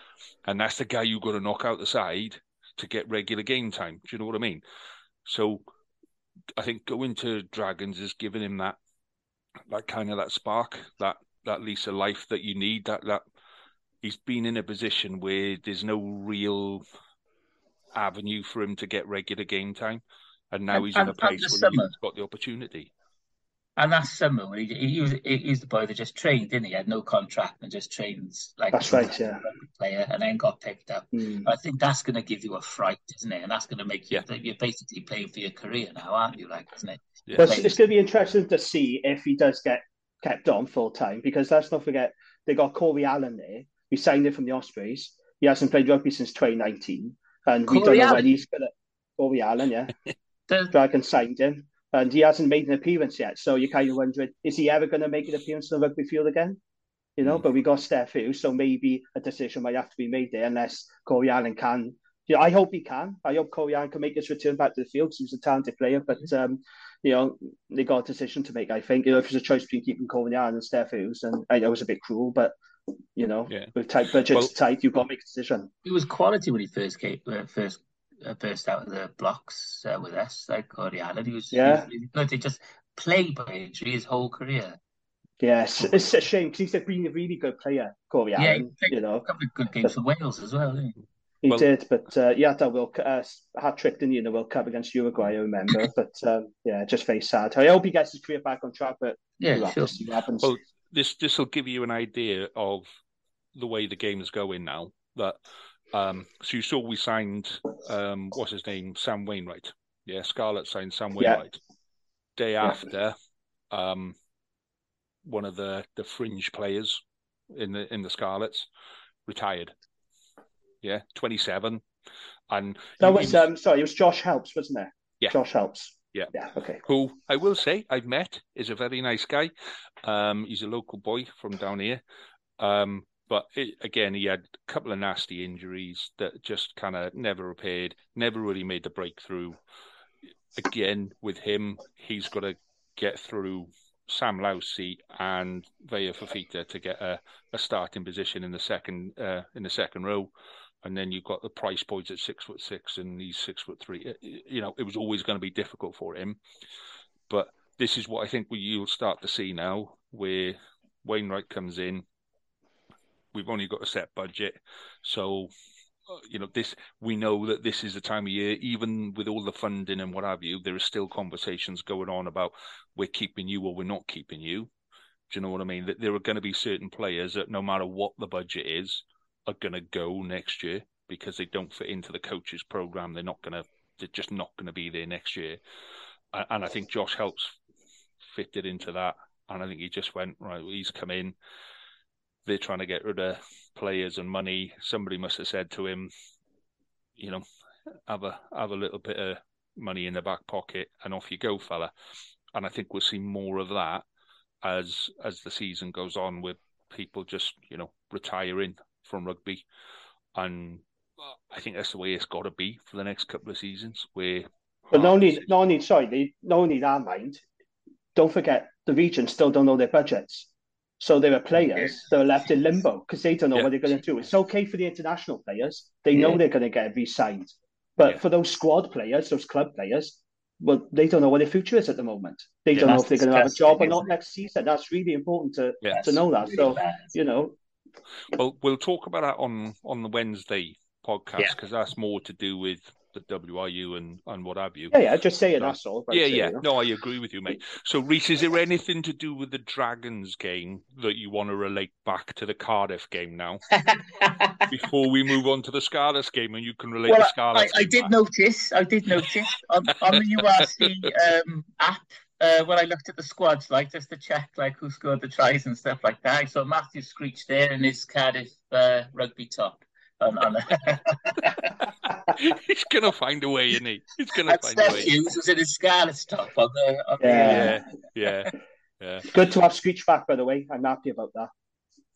and that's the guy you got to knock out the side to get regular game time. Do you know what I mean? So, I think going to Dragons has given him that that kind of that spark, that that lease of life that you need. That that he's been in a position where there's no real avenue for him to get regular game time, and now and, he's in a place where summer, he's got the opportunity. And last summer, when he, he was he's the boy that just trained, didn't he? he had no contract and just trains like that's right, yeah. Player and then got picked up. Mm. I think that's going to give you a fright, isn't it? And that's going to make you yeah. you're basically playing for your career now, aren't you? Like, isn't it? Yeah. Well, it's, it's going to be interesting to see if he does get kept on full time because let's not forget they got Cory Allen there. We signed him from the Ospreys. He hasn't played rugby since 2019 and Cory we don't know Allen. when he's going to. Cory Allen, yeah. *laughs* Dragon signed him, and he hasn't made an appearance yet. So you're kind of wondering, is he ever going to make an appearance on the rugby field again? You know, mm. but we got Steff Hughes, so maybe a decision might have to be made there unless Cory Allen can. Yeah, I hope he can. I hope Cory Allen can make his return back to the field because he's a talented player. But hmm. um, you know, they got a decision to make. I think you know, if there's a choice between keeping Cory Allen and Steff Hughes, and I know it was a bit cruel, but you know, yeah. with tight budgets, well, tight, you've got to make a decision. He was quality when he first came, uh, first burst out of the blocks uh, with us, like Cory Allen. He was, yeah. He was really good. He just played by injury his whole career. Yes, it's a shame because he's a really, really good player, Cory yeah, Allen. You know, a couple of good games but, for Wales as well. Didn't he? He well, did, but uh, he had that World uh, hat trick in the World Cup against Uruguay. I remember, *laughs* but um, yeah, just very sad. I hope he gets his career back on track, but yeah, sure. see what happens. Well, this this will give you an idea of the way the game is going now. That um, so you saw we signed um, what's his name, Sam Wainwright. Yeah, Scarlett signed Sam Wainwright. Yeah. Day yeah. after, um, one of the the fringe players in the in the Scarlets retired. Yeah, twenty seven, and that was, um, sorry, it was Josh Helps, wasn't it? Yeah, Josh Helps. Yeah. Yeah. Okay. Who I will say I've met is a very nice guy. Um, he's a local boy from down here. Um, but it, again, he had a couple of nasty injuries that just kind of never repaired, never really made the breakthrough. Again, with him, he's got to get through Sam Lousi and Vaea Fifita to get a, a starting position in the second uh, in the second row and then you've got the price points at six foot six and he's six foot three. You know, it was always going to be difficult for him. But this is what I think we, you'll start to see now, where Wainwright comes in. We've only got a set budget, so uh, you know this. We know that this is the time of year, even with all the funding and what have you. There are still conversations going on about we're keeping you or we're not keeping you. Do you know what I mean? That there are going to be certain players that no matter what the budget is, are going to go next year because they don't fit into the coaches program. They're not going to. They're just not going to be there next year. And I think Josh Helps fitted into that. And I think he just went, right, he's come in. They're trying to get rid of players and money. Somebody must have said to him, you know, have a have a little bit of money in the back pocket and off you go, fella. And I think we'll see more of that as as the season goes on with people just, you know, retiring from rugby. And I think that's the way it's got to be for the next couple of seasons. Where, but no need, no need. Sorry, no need our mind. Don't forget, the regions still don't know their budgets, so there are players that are left in limbo because they don't know yeah. what they're going to do. It's okay for the international players; they yeah. know they're going to get re-signed. But yeah. for those squad players, those club players, well, they don't know what their future is at the moment. They don't know if they're going to have a job or not next season. That's really important to to know that. So you know. Well, we'll talk about that on on the Wednesday podcast because yeah. that's more to do with the WRU and, and what have you. Yeah, yeah, just saying so, that's all. Yeah, yeah. No, I agree with you, mate. So, Rhys, is there anything to do with the Dragons game that you want to relate back to the Cardiff game now? *laughs* Before we move on to the Scarlets game, and you can relate well, the Scarlets. I, I did back. notice, I did notice on, on the URC um, app uh, when I looked at the squads, like just to check like who scored the tries and stuff like that. I saw Matthew Screech there in his Cardiff uh, rugby top. *laughs* He's gonna find a way, isn't he? He's gonna and find Steff a way. Hughes was in his scarlet top on the. On yeah. The, uh... yeah, yeah, Good to have Screech back, by the way. I'm happy about that.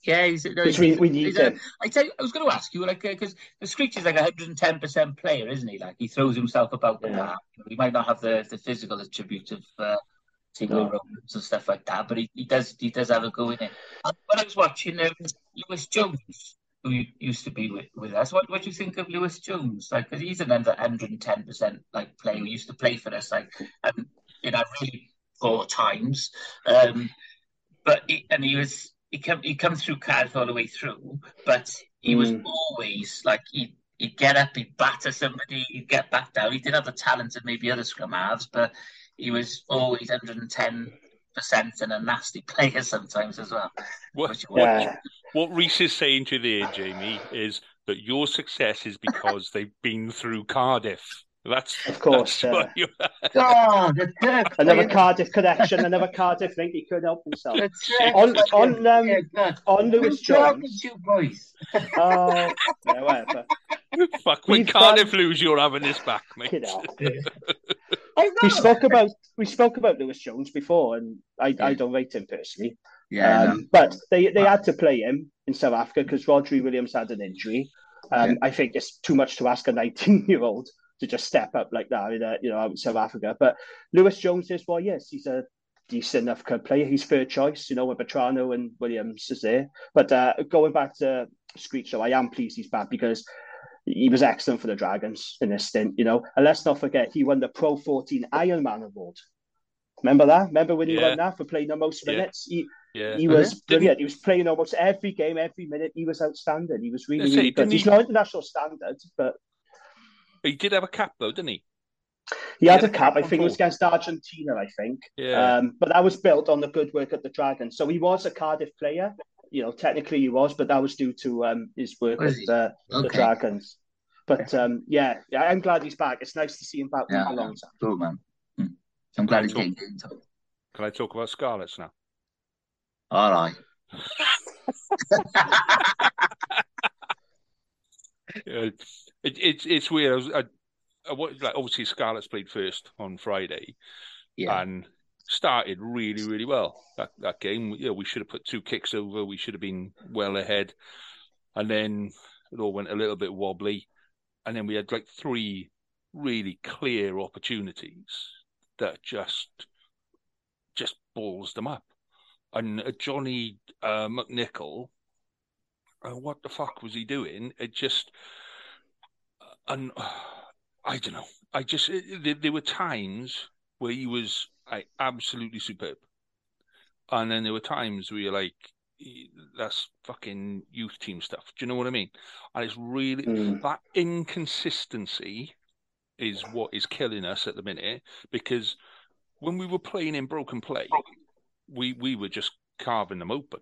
Yeah, he's, no, he's, we, we need him. I tell you, I was going to ask you, like, because uh, the Screech is like a 110 percent player, isn't he? Like, he throws himself about the yeah. He might not have the, the physical attribute of uh, no. Romans and stuff like that, but he, he does he does have a go in it. When I was watching um, Lewis Jones, who used to be with, with us. What what do you think of Lewis Jones? Like, cause he's an under hundred and ten percent like player who used to play for us, like, and you know, really four times. Um, but he, and he was he come he comes through cards all the way through, but he was mm. always like he. He'd get up, he'd batter somebody, he'd get back down. He did have the talent of maybe other scrum halves, but he was always 110 percent and a nasty player sometimes as well. What, yeah. what, what Rhys is saying to you there, Jamie, is that your success is because they've been through Cardiff. That's of course. That's yeah. oh, *laughs* *laughs* another Cardiff connection, another Cardiff link. He couldn't help himself. on on um, yeah, on Lewis Jones. You boys. *laughs* oh, yeah, whatever. Fuck, when We've Cardiff done... lose, you're having this back, mate. We spoke about we spoke about Lewis Jones before, and I, yeah. I don't rate him personally. Yeah, um, no. but they they had to play him in South Africa because Rhodri Williams had an injury. Um, yeah. I think it's too much to ask a *laughs* 19 year old to just step up like that in a, you know out in South Africa. But Lewis Jones is well, yes, he's a decent enough player. He's third choice, you know, with Bertranou and Williams is there. But uh, going back to Screech, though, I am pleased he's back because he was excellent for the Dragons in this stint, you know. And let's not forget, he won the Pro 14 Ironman Award. Remember that? Remember when he yeah. won that for playing the most minutes? Yeah. He, yeah. he was brilliant. He was playing almost every game, every minute. He was outstanding. He was really, really good. He's he... not international standard, but he did have a cap though, didn't he? He, he had, had, a cap. I think it was against Argentina. I think. Yeah. Um, but that was built on the good work at the Dragons. So he was a Cardiff player, you know, technically he was, but that was due to um, his work with uh, okay. the Dragons. But um, yeah, yeah, I'm glad he's back. It's nice to see him back yeah, for a long time. Cool, man. Hmm. I'm glad he's getting into it. Can I talk about Scarlets now? All right. *laughs* it, it's it's weird. I was, I, I, like obviously Scarlets played first on Friday, yeah. and started really, really well that that game. Know, we should have put two kicks over. We should have been well ahead, and then it all went a little bit wobbly, and then we had like three really clear opportunities that just just balls them up. And uh, Johnny uh, McNicholl, uh, what the fuck was he doing? It just, uh, and *sighs* I don't know. I just it, there, there were times where he was like absolutely superb. And then there were times where you're like, that's fucking youth team stuff. Do you know what I mean? And it's really mm. that inconsistency is what is killing us at the minute because when we were playing in broken play, we we were just carving them open.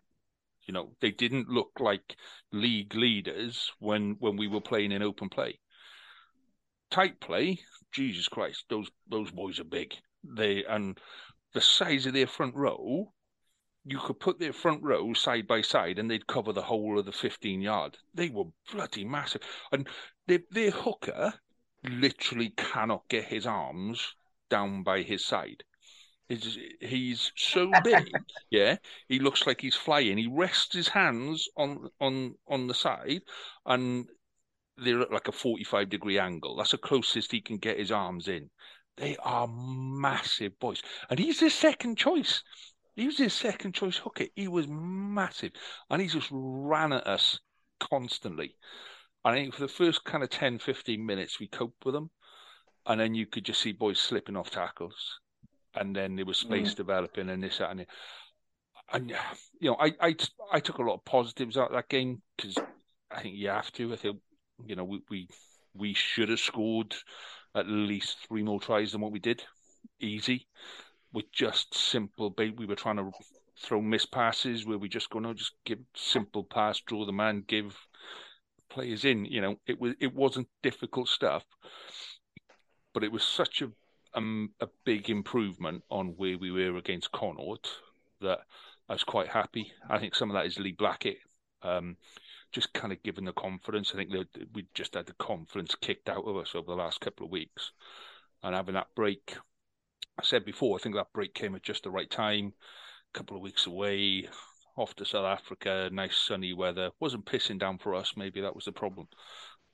You know, they didn't look like league leaders when when we were playing in open play. Tight play, Jesus Christ, those those boys are big they and the size of their front row, you could put their front row side by side and they'd cover the whole of the 15 yard. They were bloody massive. And their, their hooker literally cannot get his arms down by his side. He's, he's so big, *laughs* yeah. He looks like he's flying. He rests his hands on on on the side, and they're at like a forty-five degree angle. That's the closest he can get his arms in. They are massive boys, and he's his second choice. He was his second choice hooker. He was massive, and he just ran at us constantly. I think for the first kind of 10, 15 minutes, we coped with them, and then you could just see boys slipping off tackles and then there was space mm. developing and this that, and and you know I I I took a lot of positives out of that game because I think you have to. I think you know we we we should have scored at least three more tries than what we did, easy, with just simple. We were trying to throw miss passes where we just go no, just give simple pass, draw the man, give players in. You know, it was it wasn't difficult stuff, but it was such a um, a big improvement on where we were against Connacht that I was quite happy. I think some of that is Lee Blackett. Um, just kind of given the confidence. I think we just had the confidence kicked out of us over the last couple of weeks, and having that break. I said before, I think that break came at just the right time. A couple of weeks away, off to South Africa, nice sunny weather. wasn't pissing down for us. Maybe that was the problem,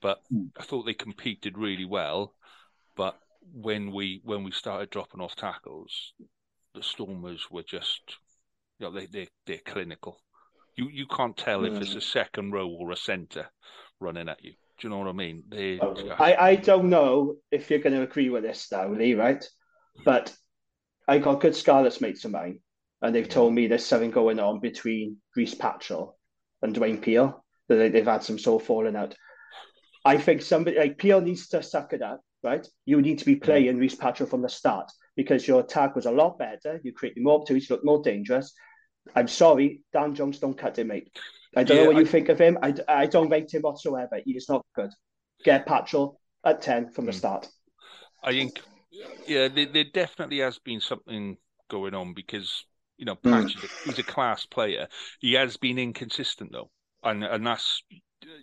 but mm. I thought they competed really well. But when we when we started dropping off tackles, the Stormers were just you know they they they're clinical. You you can't tell mm. if it's a hmm. second row or a centre running at you. Do you know what I mean? They, oh, I, I don't know if you're going to agree with this now, Lee, right? But I got good Scarlets mates of mine, and they've told me there's something going on between Rhys Patchell and Dwayne Peel, that they've had some sort of falling out. I think somebody like Peel needs to suck it up right? You need to be playing Rhys Patchell from the start because your attack was a lot better. You created more opportunities, looked more dangerous. I'm sorry, Dan Jones don't cut him, mate. I don't yeah, know what I... you think of him. I, I don't rate him whatsoever. He is not good. Get Patchell at 10 from the hmm. start. I think, yeah, there, there definitely has been something going on because, you know. Patch, mm. he's a class player. He has been inconsistent, though. And, and that's,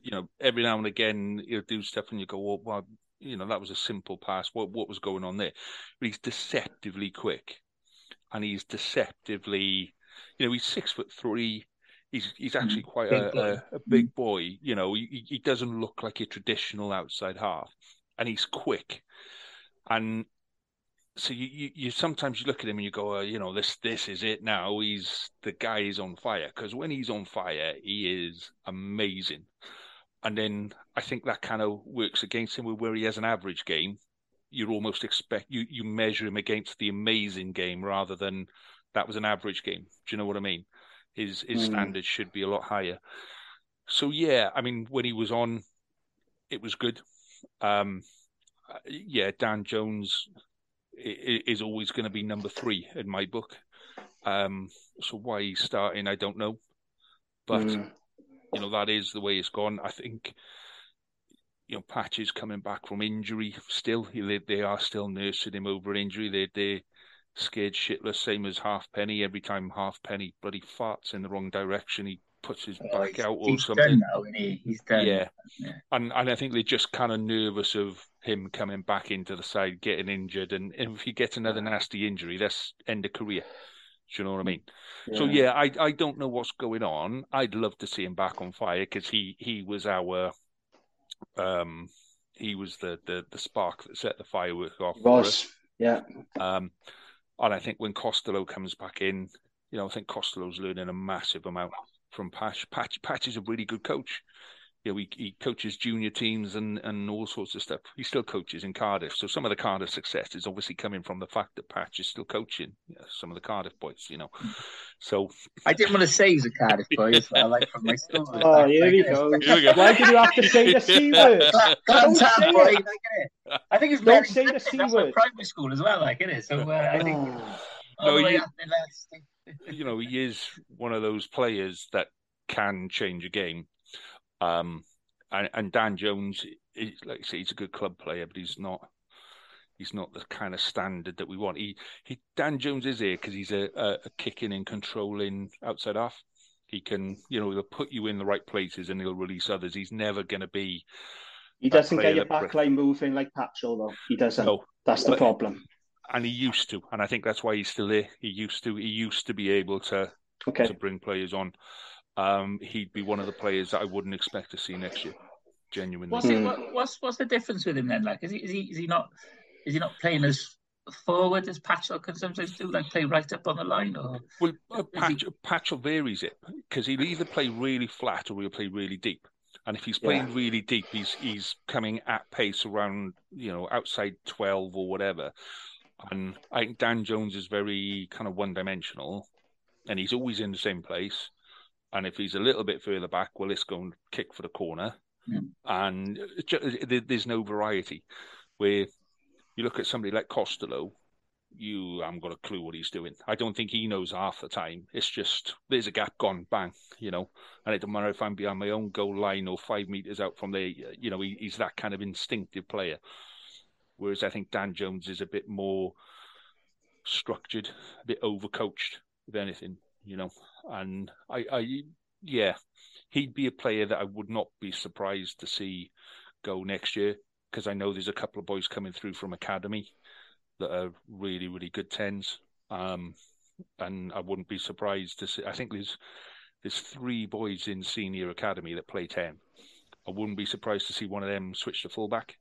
you know, every now and again he'll do stuff and you go, well, well you know, that was a simple pass. What what was going on there? But he's deceptively quick, and he's deceptively, you know, he's six foot three. He's he's actually mm. quite a, a, a, big boy. You know, he, he doesn't look like a traditional outside half, and he's quick. And so you, you, you sometimes you look at him and you go, uh, you know, this this is it now. He's the guy is on fire because when he's on fire, he is amazing and then I think that kind of works against him where he has an average game. You almost expect you you measure him against the amazing game rather than that was an average game. Do you know what I mean? His his mm. standards should be a lot higher. So yeah, I mean when he was on, it was good. Um, yeah, Dan Jones is always going to be number three in my book. Um, so why he's starting, I don't know. But mm you know that is the way it's gone. I think you know Patches coming back from injury still. They, they are still nursing him over injury. They they scared shitless, same as Halfpenny. Every time Halfpenny bloody farts in the wrong direction, he puts his oh, back out or he's something. Done now, he? He's done. Yeah. yeah. And and I think they're just kind of nervous of him coming back into the side, getting injured, and if he gets another nasty injury, that's end of career. Do you know what I mean? Yeah. So yeah, I I don't know what's going on. I'd love to see him back on fire because he he was our um he was the the the spark that set the firework off. Was yeah. Um, and I think when Costelow comes back in, you know, I think Costelow's learning a massive amount from Patch. Patch Patch is a really good coach you know, he, he coaches junior teams and, and all sorts of stuff. He still coaches in Cardiff. So some of the Cardiff success is obviously coming from the fact that Patch is still coaching you know, some of the Cardiff boys, you know. So I didn't want to say he's a Cardiff boy as well, like from my story. *laughs* Oh, here we, go. here we go. *laughs* Why did you have to say the C word? Don't say it. Like, I think it's Don't say the C word. primary school as well, like, it? So uh, I think. Oh. No, he, you know, he is one of those players that can change a game um, and, and Dan Jones, is, like I say, he's a good club player, but he's not. he's not the kind of standard that we want. He, he Dan Jones is here because he's a, a, a, kicking and controlling outside half. He can, you know, he'll put you in the right places and he'll release others. He's never going to be. He doesn't get your back line moving like Patchell, though. He doesn't. No, that's the but, problem. And he used to, and I think that's why he's still there. He used to. He used to be able to okay. to bring players on. Um, he'd be one of the players that I wouldn't expect to see next year. Genuinely. What's, it, what, what's what's the difference with him then? Like, is he is he is he not is he not playing as forward as Patchell can sometimes do, like play right up on the line? Or well, uh, Patch, he... Patchell varies it because he'll either play really flat or he'll play really deep. And if he's playing yeah. really deep, he's he's coming at pace around you know outside twelve or whatever. And I think Dan Jones is very kind of one dimensional, and he's always in the same place. And if he's a little bit further back, well, it's going to kick for the corner. Mm. And there's no variety. Where you look at somebody like Costelow, you haven't got a clue what he's doing. I don't think he knows half the time. It's just there's a gap gone, bang, you know. And it doesn't matter if I'm behind my own goal line or five meters out from there. You know, he, he's that kind of instinctive player. Whereas I think Dan Jones is a bit more structured, a bit overcoached, if anything, you know. And I, I, yeah, he'd be a player that I would not be surprised to see go next year because I know there's a couple of boys coming through from academy that are really, really good tens. Um, and I wouldn't be surprised to see. I think there's there's three boys in senior academy that play ten. I wouldn't be surprised to see one of them switch to fullback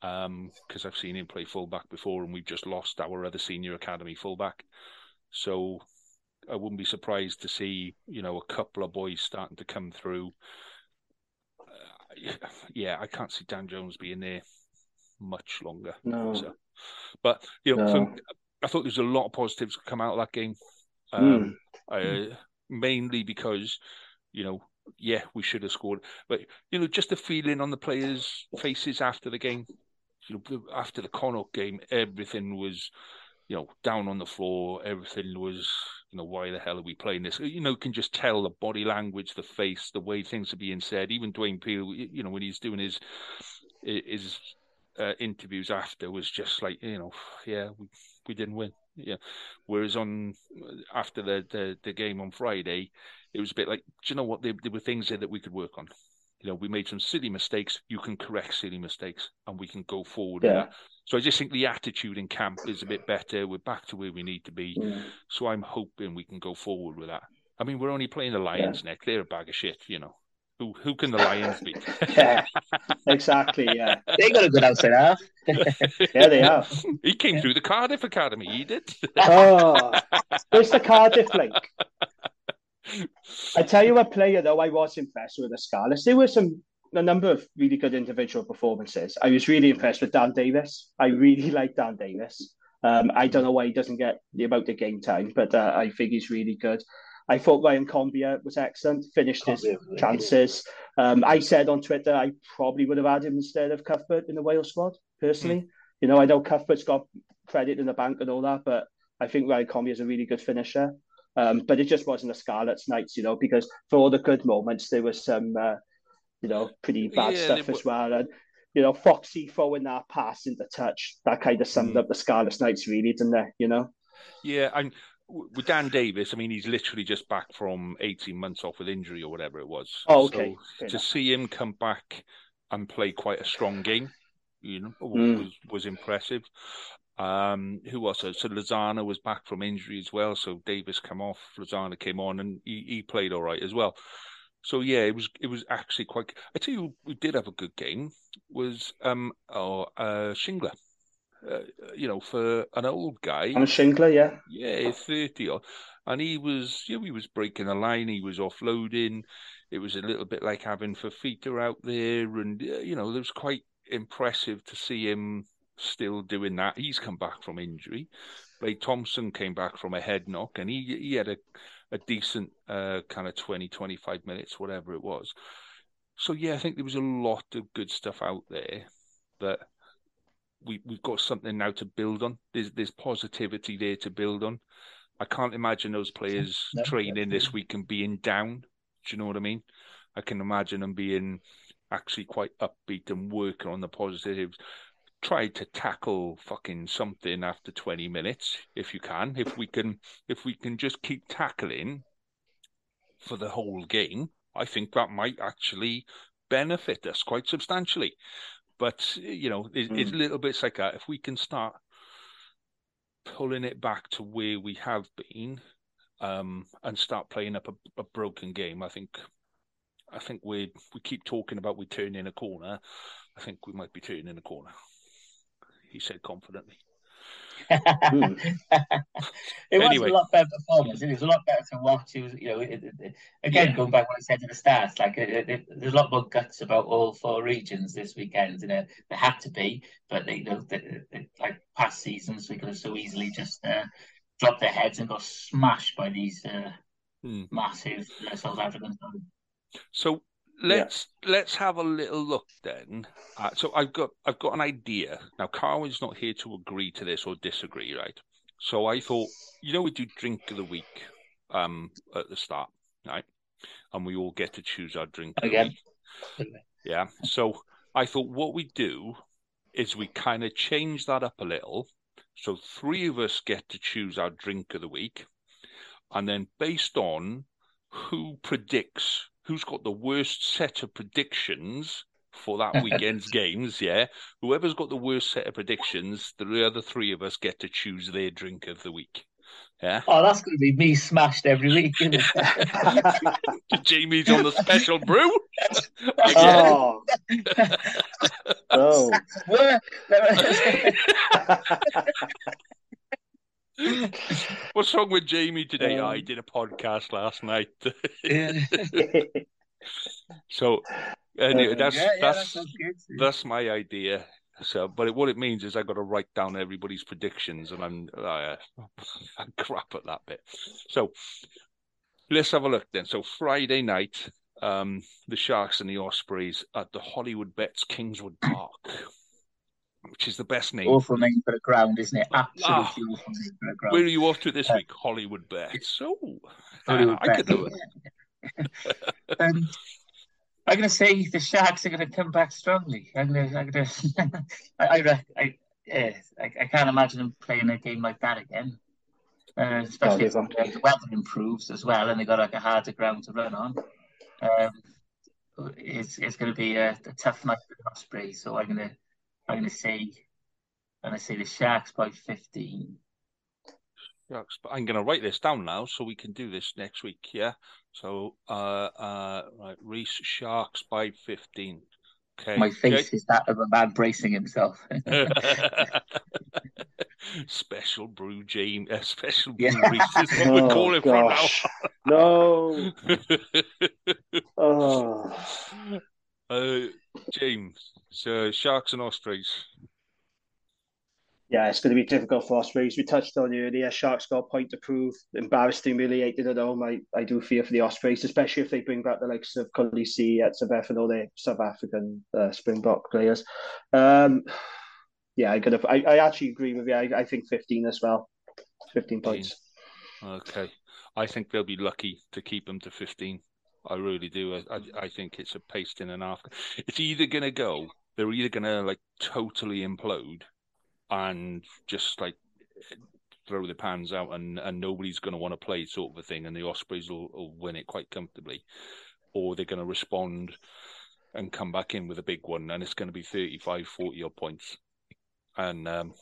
because um, I've seen him play fullback before, and we've just lost our other senior academy fullback. So I wouldn't be surprised to see you know a couple of boys starting to come through yeah, I can't see Dan Jones being there much longer. No. So, but you know, no. I thought there was a lot of positives come out of that game. Um, mm. mainly because you know, yeah, we should have scored, but you know, just the feeling on the players' faces after the game. You know, after the Connacht game, everything was, you know, down on the floor. Everything was you know, why the hell are we playing this? You know, can just tell the body language, the face, the way things are being said. Even Dwayne Peel, you know, when he's doing his his uh, interviews after, was just like, you know, yeah, we we didn't win. Yeah. Whereas on after the, the, the game on Friday, it was a bit like, do you know what? There, there were things there that we could work on. You know, we made some silly mistakes. You can correct silly mistakes, and we can go forward. Yeah. So I just think the attitude in camp is a bit better. We're back to where we need to be. Mm. So I'm hoping we can go forward with that. I mean, we're only playing the Lions yeah. next. They're a bag of shit, you know. Who who can the Lions beat? *laughs* yeah, exactly. Yeah, *laughs* they got a good outside half. *laughs* yeah, they have. He came through the Cardiff Academy. He did. oh, where's the Cardiff link? I tell you a player though I was impressed with the Scarlets. There were some a number of really good individual performances. I was really impressed with Dan Davis. I really *laughs* like Dan Davis. Um, I don't know why he doesn't get the amount of game time, but uh, I think he's really good. I thought Ryan Conbeer was excellent, finished his chances. Um, I said on Twitter I probably would have had him instead of Cuthbert in the Wales squad, personally. Mm. You know, I know Cuthbert's got credit in the bank and all that, but I think Ryan Conbeer is a really good finisher. Um, but it just wasn't a Scarlets night, you know, because for all the good moments, there was some uh, you know, pretty bad yeah, stuff as well. And you know, Foxy throwing that pass into touch, that kind of summed mm. up the Scarlet Knights, really, didn't it? You know. Yeah, and with Dan Davis, I mean, he's literally just back from eighteen months off with injury or whatever it was. Oh, okay. So to see him come back and play quite a strong game, you know, mm. was was impressive. Um, who else? So Lozano was back from injury as well. So Davis came off, Lozano came on, and he, he played all right as well. So yeah, it was it was actually quite. I tell you, we did have a good game. Was um oh uh Shingler. Uh, you know, for an old guy, and Shingler, yeah, yeah, thirty, and he was, you know, he was breaking the line, he was offloading. It was a little bit like having Fifita out there, and uh, you know, it was quite impressive to see him still doing that. He's come back from injury. Blade Thompson came back from a head knock, and he he had a a decent uh, kind of 20, 25 minutes, whatever it was. So yeah, I think there was a lot of good stuff out there that we we've got something now to build on. There's there's positivity there to build on. I can't imagine those players no, training this week and being down. Do you know what I mean? I can imagine them being actually quite upbeat and working on the positives. Try to tackle fucking something after 20 minutes if you can. If we can if we can just keep tackling for the whole game i think that might actually benefit us quite substantially. But you know it, mm. it's a little bit like that. If we can start pulling it back to where we have been um, and start playing up a, a broken game i think i think we we keep talking about we turn in a corner i think we might be turning in a corner he said confidently. Hmm. *laughs* it was a lot better performance. It was a lot better to watch. It was, you know, it, it, again yeah. going back what I said to the start, like there's a lot more guts about all four regions this weekend. You know, there had to be, but they, you know, they, they, like past seasons, we could have so easily just uh, dropped their heads and got smashed by these uh, hmm. massive uh, South Africans. So let's yeah. let's have a little look then. Uh, so I've got I've got an idea now. Carwyn's not here to agree to this or disagree, right? So I thought, you know, we do drink of the week um, at the start, right? And we all get to choose our drink again. Yeah. So I thought what we do is we kind of change that up a little. So three of us get to choose our drink of the week, and then based on who predicts who's got the worst set of predictions for that *laughs* weekend's games, yeah. Whoever's got the worst set of predictions, the other three of us get to choose their drink of the week. Yeah. Oh, that's going to be me smashed every week, *laughs* Jamie's on the special brew. *laughs* oh. oh. *laughs* What's wrong with Jamie today? Um, I did a podcast last night. *laughs* so anyway, that's yeah, yeah, that's that that's my idea. So, but it, what it means is I got to write down everybody's predictions, and I'm uh, *laughs* I'm crap at that bit. So let's have a look then. So Friday night, um, the Sharks and the Ospreys at the Hollywood Bets Kingswood Park which is the best name. Awful name for the ground, isn't it? Absolutely oh, awful name for a ground. Where are you off to this uh, week? Hollywood Bets. Oh, Hollywood I, I could do it. um, I'm going to say the Sharks are going to come back strongly. I'm going to, I'm going *laughs* to, I, I, I, I, I can't imagine them playing a game like that again. Uh, especially if the weather improves as well and they got like a harder ground to run on. Um, it's it's going to be a, a tough night for the Ospreys, so I'm going to I'm going to say, I'm going to say the Sharks by 15. Sharks, but I'm going to write this down now so we can do this next week. Yeah. So, uh, uh, right, Rhys Sharks by 15. Okay. My face okay. is that of a man bracing himself. *laughs* special brew, James. Uh, special brew, yeah. Rhys. This is what oh, we call it gosh. from now. no. *laughs* oh. Uh, James, so Sharks and Ospreys. Yeah, it's going to be difficult for Ospreys. We touched on earlier. Sharks got a point to prove. Embarrassed, humiliated at home. I, I do fear for the Ospreys, especially if they bring back the likes of Kolisi at Sabefano, the South African uh, Springbok players. Um, yeah, I, gotta, I, I actually agree with you. I, I think 15 as well. 15 points. Okay. I think they'll be lucky to keep them to 15. I really do. I, I, think it's a paste in and after. It's either going to go, they're either going to like totally implode and just like throw the pans out and, and nobody's going to want to play sort of a thing and the Ospreys will, will win it quite comfortably. Or they're going to respond and come back in with a big one and it's going to be 35, 40 odd points. And um,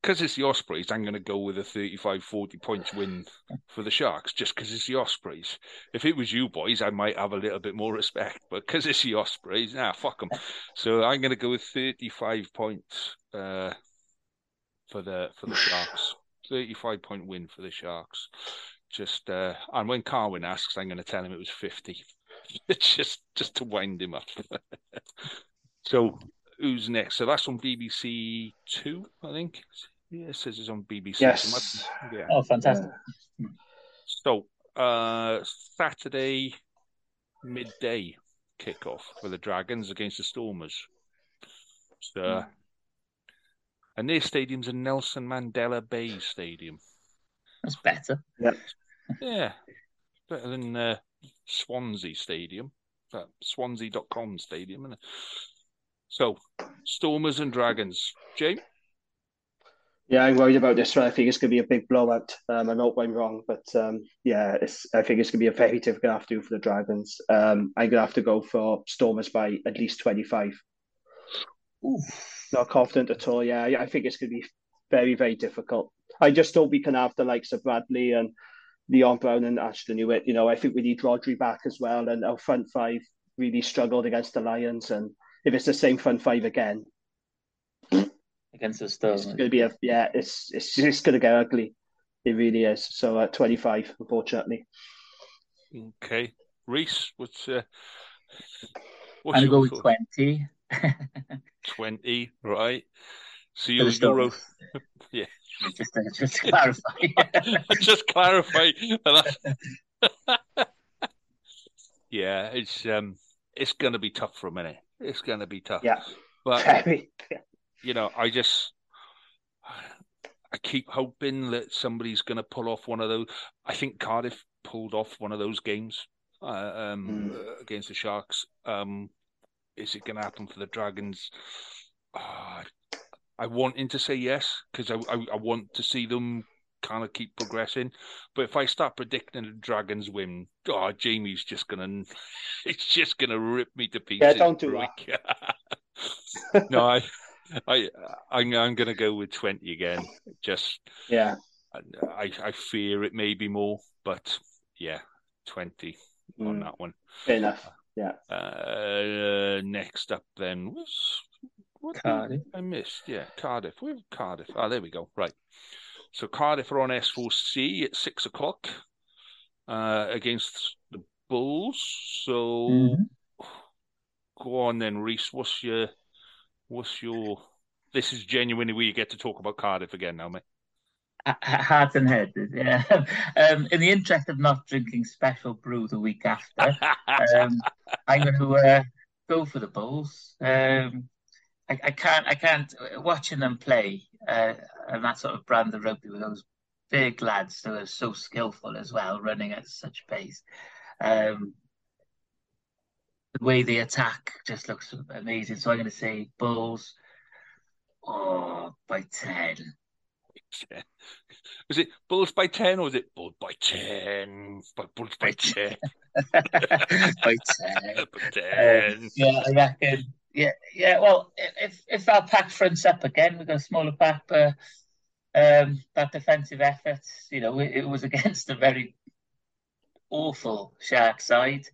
because it's the Ospreys, I'm going to go with a 35 40 points win for the Sharks just because it's the Ospreys. If it was you boys, I might have a little bit more respect, but because it's the Ospreys, nah, fuck them. So I'm going to go with 35 points uh, for the for the *sighs* Sharks. 35 point win for the Sharks. Just uh, and when Carwyn asks, I'm going to tell him it was 50. *laughs* just just to wind him up. *laughs* so who's next? So that's on BBC Two, I think. Yeah, it says it's on BBC. Yes. yeah. Oh, fantastic. So uh, Saturday midday kickoff for the Dragons against the Stormers. So, mm. and their stadium's a Nelson Mandela Bay Stadium. That's better. Yep. Yeah, better than uh, Swansea Stadium. That Swansea.com stadium, isn't it? So, Stormers and Dragons. James? Yeah, I'm worried about this one. I think it's going to be a big blowout. Um, I know I'm wrong, but um, yeah, it's, I think it's going to be a very difficult afternoon for the Dragons. Um, I'm going to have to go for Stormers by at least 25. Ooh. Not confident at all. Yeah, I think it's going to be very, very difficult. I just hope we can have the likes of Bradley and Leon Brown and Ashton Hewitt. You know, I think we need Rodri back as well. And our front five really struggled against the Lions. And if it's the same front five again, against the Stone, it's going to be a yeah. It's it's just going to get ugly. It really is. So at uh, twenty five, unfortunately. Okay, Rhys, what's uh, what's I'm going go with twenty. *laughs* twenty, right? So you, you wrote, yeah. *laughs* Just, uh, just clarify. *laughs* just clarify. yeah, it's um, it's going to be tough for a minute. It's going to be tough. Yeah, but *laughs* you know, I just I keep hoping that somebody's going to pull off one of those. I think Cardiff pulled off one of those games uh, um, mm. against the Sharks. Um, is it going to happen for the Dragons? Uh, I wanting to say yes because I, I, I want to see them kind of keep progressing. But if I start predicting the Dragons win, oh, Jamie's just gonna, *laughs* it's just gonna rip me to pieces. Yeah, don't do that. *laughs* no, I, I, I'm, I'm gonna go with twenty again. Just yeah, I, I fear it may be more, but yeah, twenty mm. on that one. Fair enough. Yeah. Uh, next up then was what Cardiff. I missed? Yeah, Cardiff. Where Cardiff? Ah, oh, there we go. Right. So Cardiff are on S4C at six o'clock uh, against the Bulls. So mm-hmm. go on then, Rhys. What's your what's your this is genuinely where you get to talk about Cardiff again now, mate. Heart and head, yeah. *laughs* Um, in the interest of not drinking special brew the week after, *laughs* um, I'm going to uh, go for the Bulls. Um, I, I can't I can't watching them play uh, and that sort of brand of rugby with those big lads who are so skillful as well, running at such pace. Um, the way they attack just looks amazing. So I'm going to say Bulls. Oh, by ten. Was it Bulls by ten or was it Bulls by ten? By Bulls by, by ten. *laughs* by *laughs* ten. by ten. Um, yeah, I reckon yeah, yeah. Well, if if our pack fronts up again, we've got a smaller pack, but um, that defensive effort, you know, it, it, was *laughs* against a very awful Shark side,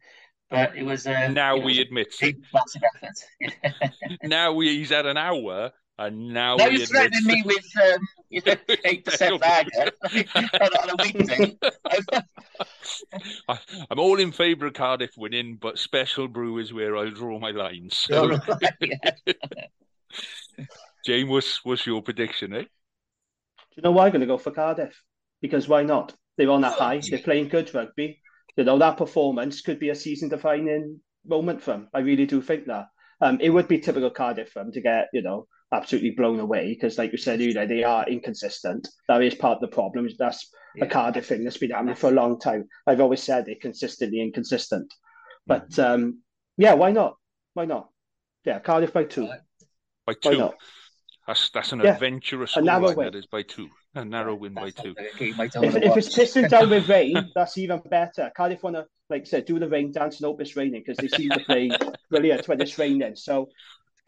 but it was. Uh, now we admit. Massive effort. *laughs* now we, he's had an hour and now, now you're threatening me *laughs* with um, you know, eight percent lager on a weekday. I, am all in favour of Cardiff winning, but special brew is where I draw my lines. So. Right, *laughs* Jane, what's what's your prediction, eh? Do you know why I'm going to go for Cardiff? Because why not? They're on that high. They're playing good rugby. You know that performance could be a season-defining moment for them. I really do think that. Um, it would be typical Cardiff for them to get, you know, absolutely blown away because, like you said you know, they are inconsistent. That is part of the problem. That's yeah. a Cardiff thing that's been happening for a long time. I've always said they're consistently inconsistent. But mm-hmm. um, yeah, why not? Why not? Yeah, Cardiff by two. By two. That's that's an yeah. adventurous a narrow win. That is by two. A narrow win by two. If, if it's pissing down with *laughs* rain, that's even better. Cardiff want to, like I said, do the rain dance and hope it's raining because they seem to play *laughs* brilliant when it's raining. So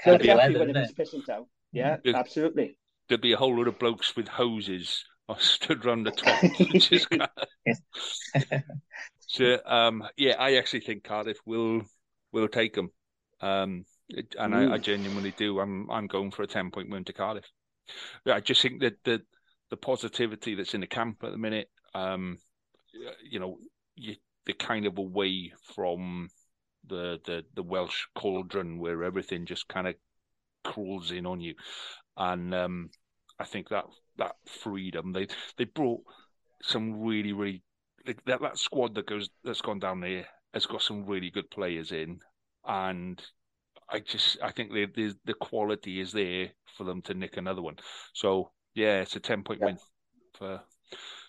they'll be happy when it's pissing down. Yeah, There'd, absolutely. There'd be a whole lot of blokes with hoses *laughs* stood round the top. *laughs* Just *laughs* so, um, yeah, I actually think Cardiff will will take them, um, and I, I, genuinely do. I'm I'm going for a ten point win to Cardiff. I just think that the the positivity that's in the camp at the minute, um, you know, you, they're kind of away from the the the Welsh cauldron where everything just kind of crawls in on you, and um, I think that that freedom they they brought some really really that that squad that goes that's gone down there has got some really good players in, and I just I think the the, the quality is there for them to nick another one. So yeah, it's a ten point yeah. win for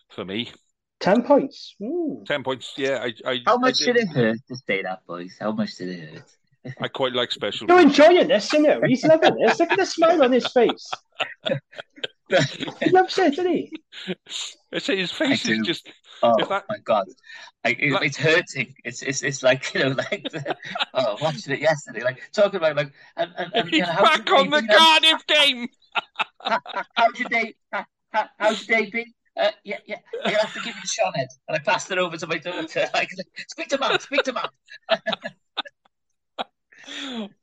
for me. Ten points. Ooh. Ten points. Yeah. I. I How much I did it hurt to say that, boys? How much did it hurt? *laughs* I quite like special. You're enjoying this, you know. He's loving this. Look at the smile on his face. *laughs* he loves it, doesn't he? I say his face is just. Oh that... my god, I, it, that... it's hurting. It's it's it's like you know, *laughs* like the, oh, watching it yesterday, like talking about like and, and, and he's you know, back on the Cardiff game. how, how's your day? How, how's your day been? Uh, yeah, yeah, you have to give me the shot head. And I passed it over to my daughter. Like, speak to mum, speak to mum.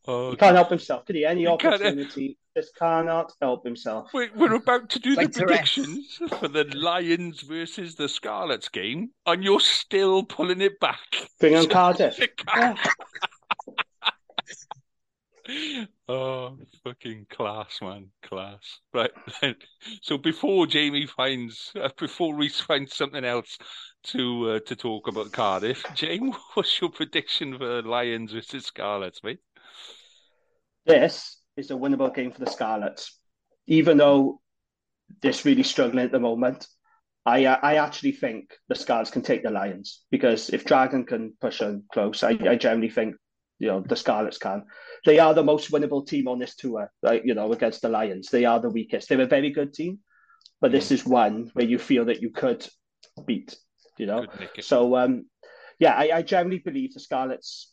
Oh, he can't help himself, could he? Any opportunity, just cannot help himself. We're, we're about to do like the predictions for the Lions versus the Scarlets game, and you're still pulling it back. Bring on Cardiff. *laughs* *laughs* oh, fucking class, man, class. Right. so before Jamie finds, uh, before Rhys finds something else to uh, to talk about Cardiff, *laughs* Jamie, what's your prediction for Lions versus Scarlets, mate? This is a winnable game for the Scarlets, even though they're really struggling at the moment. I uh, I actually think the Scarlets can take the Lions because if Dragon can push on close, I, I generally think you know the Scarlets can. They are the most winnable team on this tour, right? You know, against the Lions, they are the weakest. They're a very good team, but this is one where you feel that you could beat. You know, so um, yeah, I, I generally believe the Scarlets.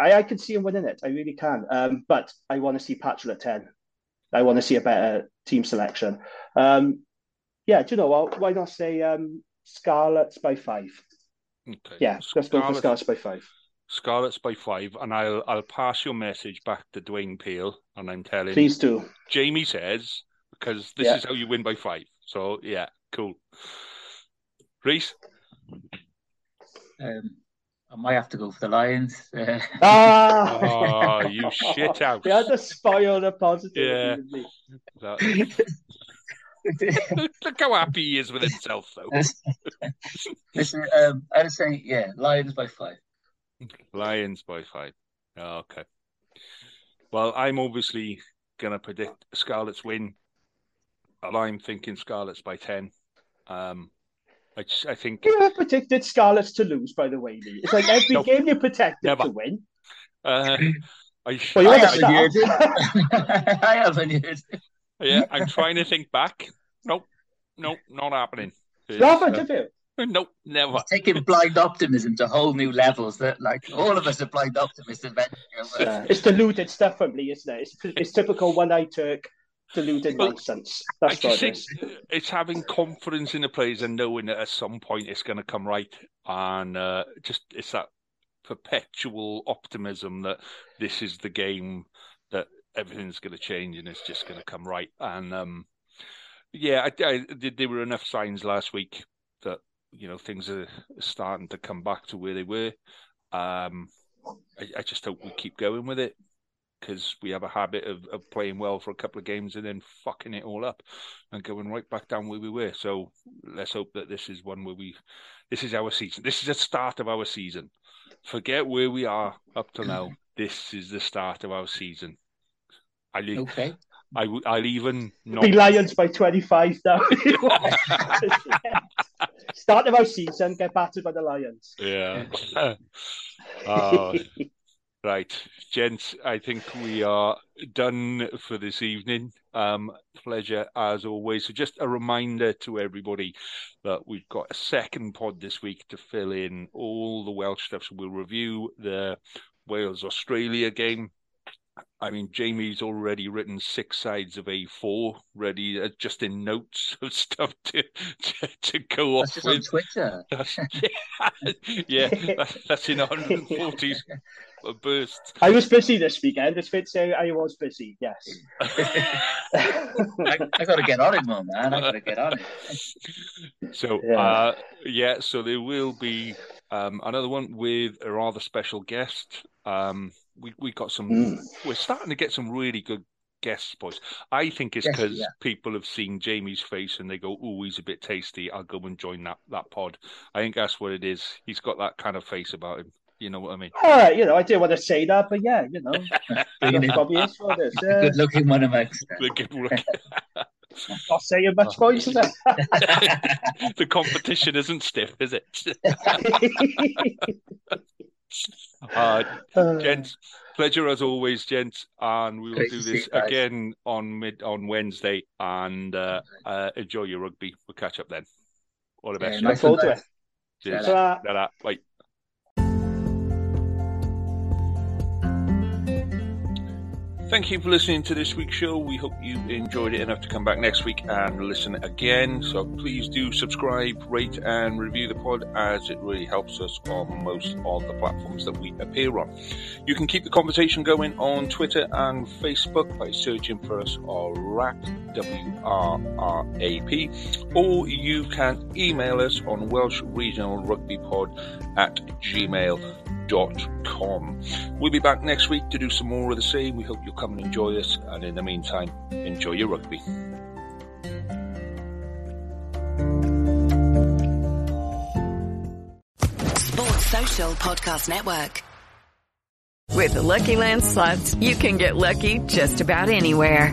I, I can see them winning it. I really can. Um, but I want to see Patchell at ten. I want to see a better team selection. Um, yeah, do you know what? Why not say um, Scarlets by five? Okay. Yeah, let's go for Scarlets by five. Scarlets by five, and I'll I'll pass your message back to Dwayne Peel, and I'm telling. Please do. Jamie says because this yeah. is how you win by five. So yeah, cool. Rhys. Um, I might have to go for the Lions. Uh... *laughs* Ah, *laughs* oh, you shit out! You had to spoil the positive. Yeah. look, *laughs* look, how happy he is with himself, though. Listen, um, I'd say yeah, Lions by five. Lions by five. Oh, okay. Well, I'm obviously going to predict Scarlets win, and I'm thinking Scarlets by 10. Um, I, just, I think. You have predicted Scarlets to lose, by the way, Lee. It's like every no, game you protect them to win. Uh, I, *laughs* well, you I, haven't *laughs* *laughs* I haven't heard. Yeah, I'm trying to think back. Nope, nope, not happening. Robert, uh, have you? *laughs* Nope, never. It's taking blind optimism to whole new levels that, like, all of us are blind optimists. Yeah. It's deluded stuff from Lee, isn't it? It's, it's typical one eye Turk deluded well, nonsense. That's I what it is. It's having confidence in the players and knowing that at some point it's going to come right. And uh, just it's that perpetual optimism that this is the game that everything's going to change and it's just going to come right. And um, yeah, I, I, there were enough signs last week that you know things are starting to come back to where they were. Um, I, I just hope we keep going with it because we have a habit of, of playing well for a couple of games and then fucking it all up and going right back down where we were. So let's hope that this is one where we, this is our season. This is the start of our season. Forget where we are up to now. *clears throat* This is the start of our season. I okay. I, I'll even not... be Lions by twenty five now. Start of our season, get battered by the Lions. Yeah. uh, *laughs* right, gents. I think we are done for this evening. Um, pleasure as always. So, just a reminder to everybody that we've got a second pod this week to fill in all the Welsh stuff. So, we'll review the Wales Australia game I mean, Jamie's already written six sides of A4 ready, uh, just in notes *laughs* of stuff to to, to go that's off with. on Twitter. *laughs* That's, yeah, yeah that's, that's in 140 bursts. *laughs* I was busy this weekend. It's fair to say I was busy. Yes. I, I got to get on it, man. I got to get on it. So, yeah. Uh, yeah, so there will be um, another one with a rather special guest. Um, we we got some. Mm. We're starting to get some really good guests, boys. I think it's because yes, yeah. people have seen Jamie's face and they go, "Oh, he's a bit tasty. I'll go and join that that pod." I think that's what it is. He's got that kind of face about him. You know what I mean? All right, you know, I didn't want to say that, but yeah, you know, probably for this. Yeah. Good looking one of the *laughs* good looking. *laughs* Not saying much, oh. boys, *laughs* the competition isn't stiff, is it? Uh, gents, pleasure as always, gents, and we will Great do this again on mid on Wednesday. And uh, uh, enjoy your rugby. We'll catch up then. All the best. Yeah, nice forward to it. Cheers. Bye. Thank you for listening to this week's show. We hope you enjoyed it enough to come back next week and listen again. So please do subscribe, rate, and review the pod as it really helps us on most of the platforms that we appear on. You can keep the conversation going on Twitter and Facebook by searching for us or RAP, W-R-R-A-P, or you can email us on Welsh Regional Rugby Pod at gmail.com com. We'll be back next week to do some more of the same. We hope you'll come and enjoy us. And in the meantime, enjoy your rugby. Sports Social Podcast Network. With the Lucky Land slots, you can get lucky just about anywhere.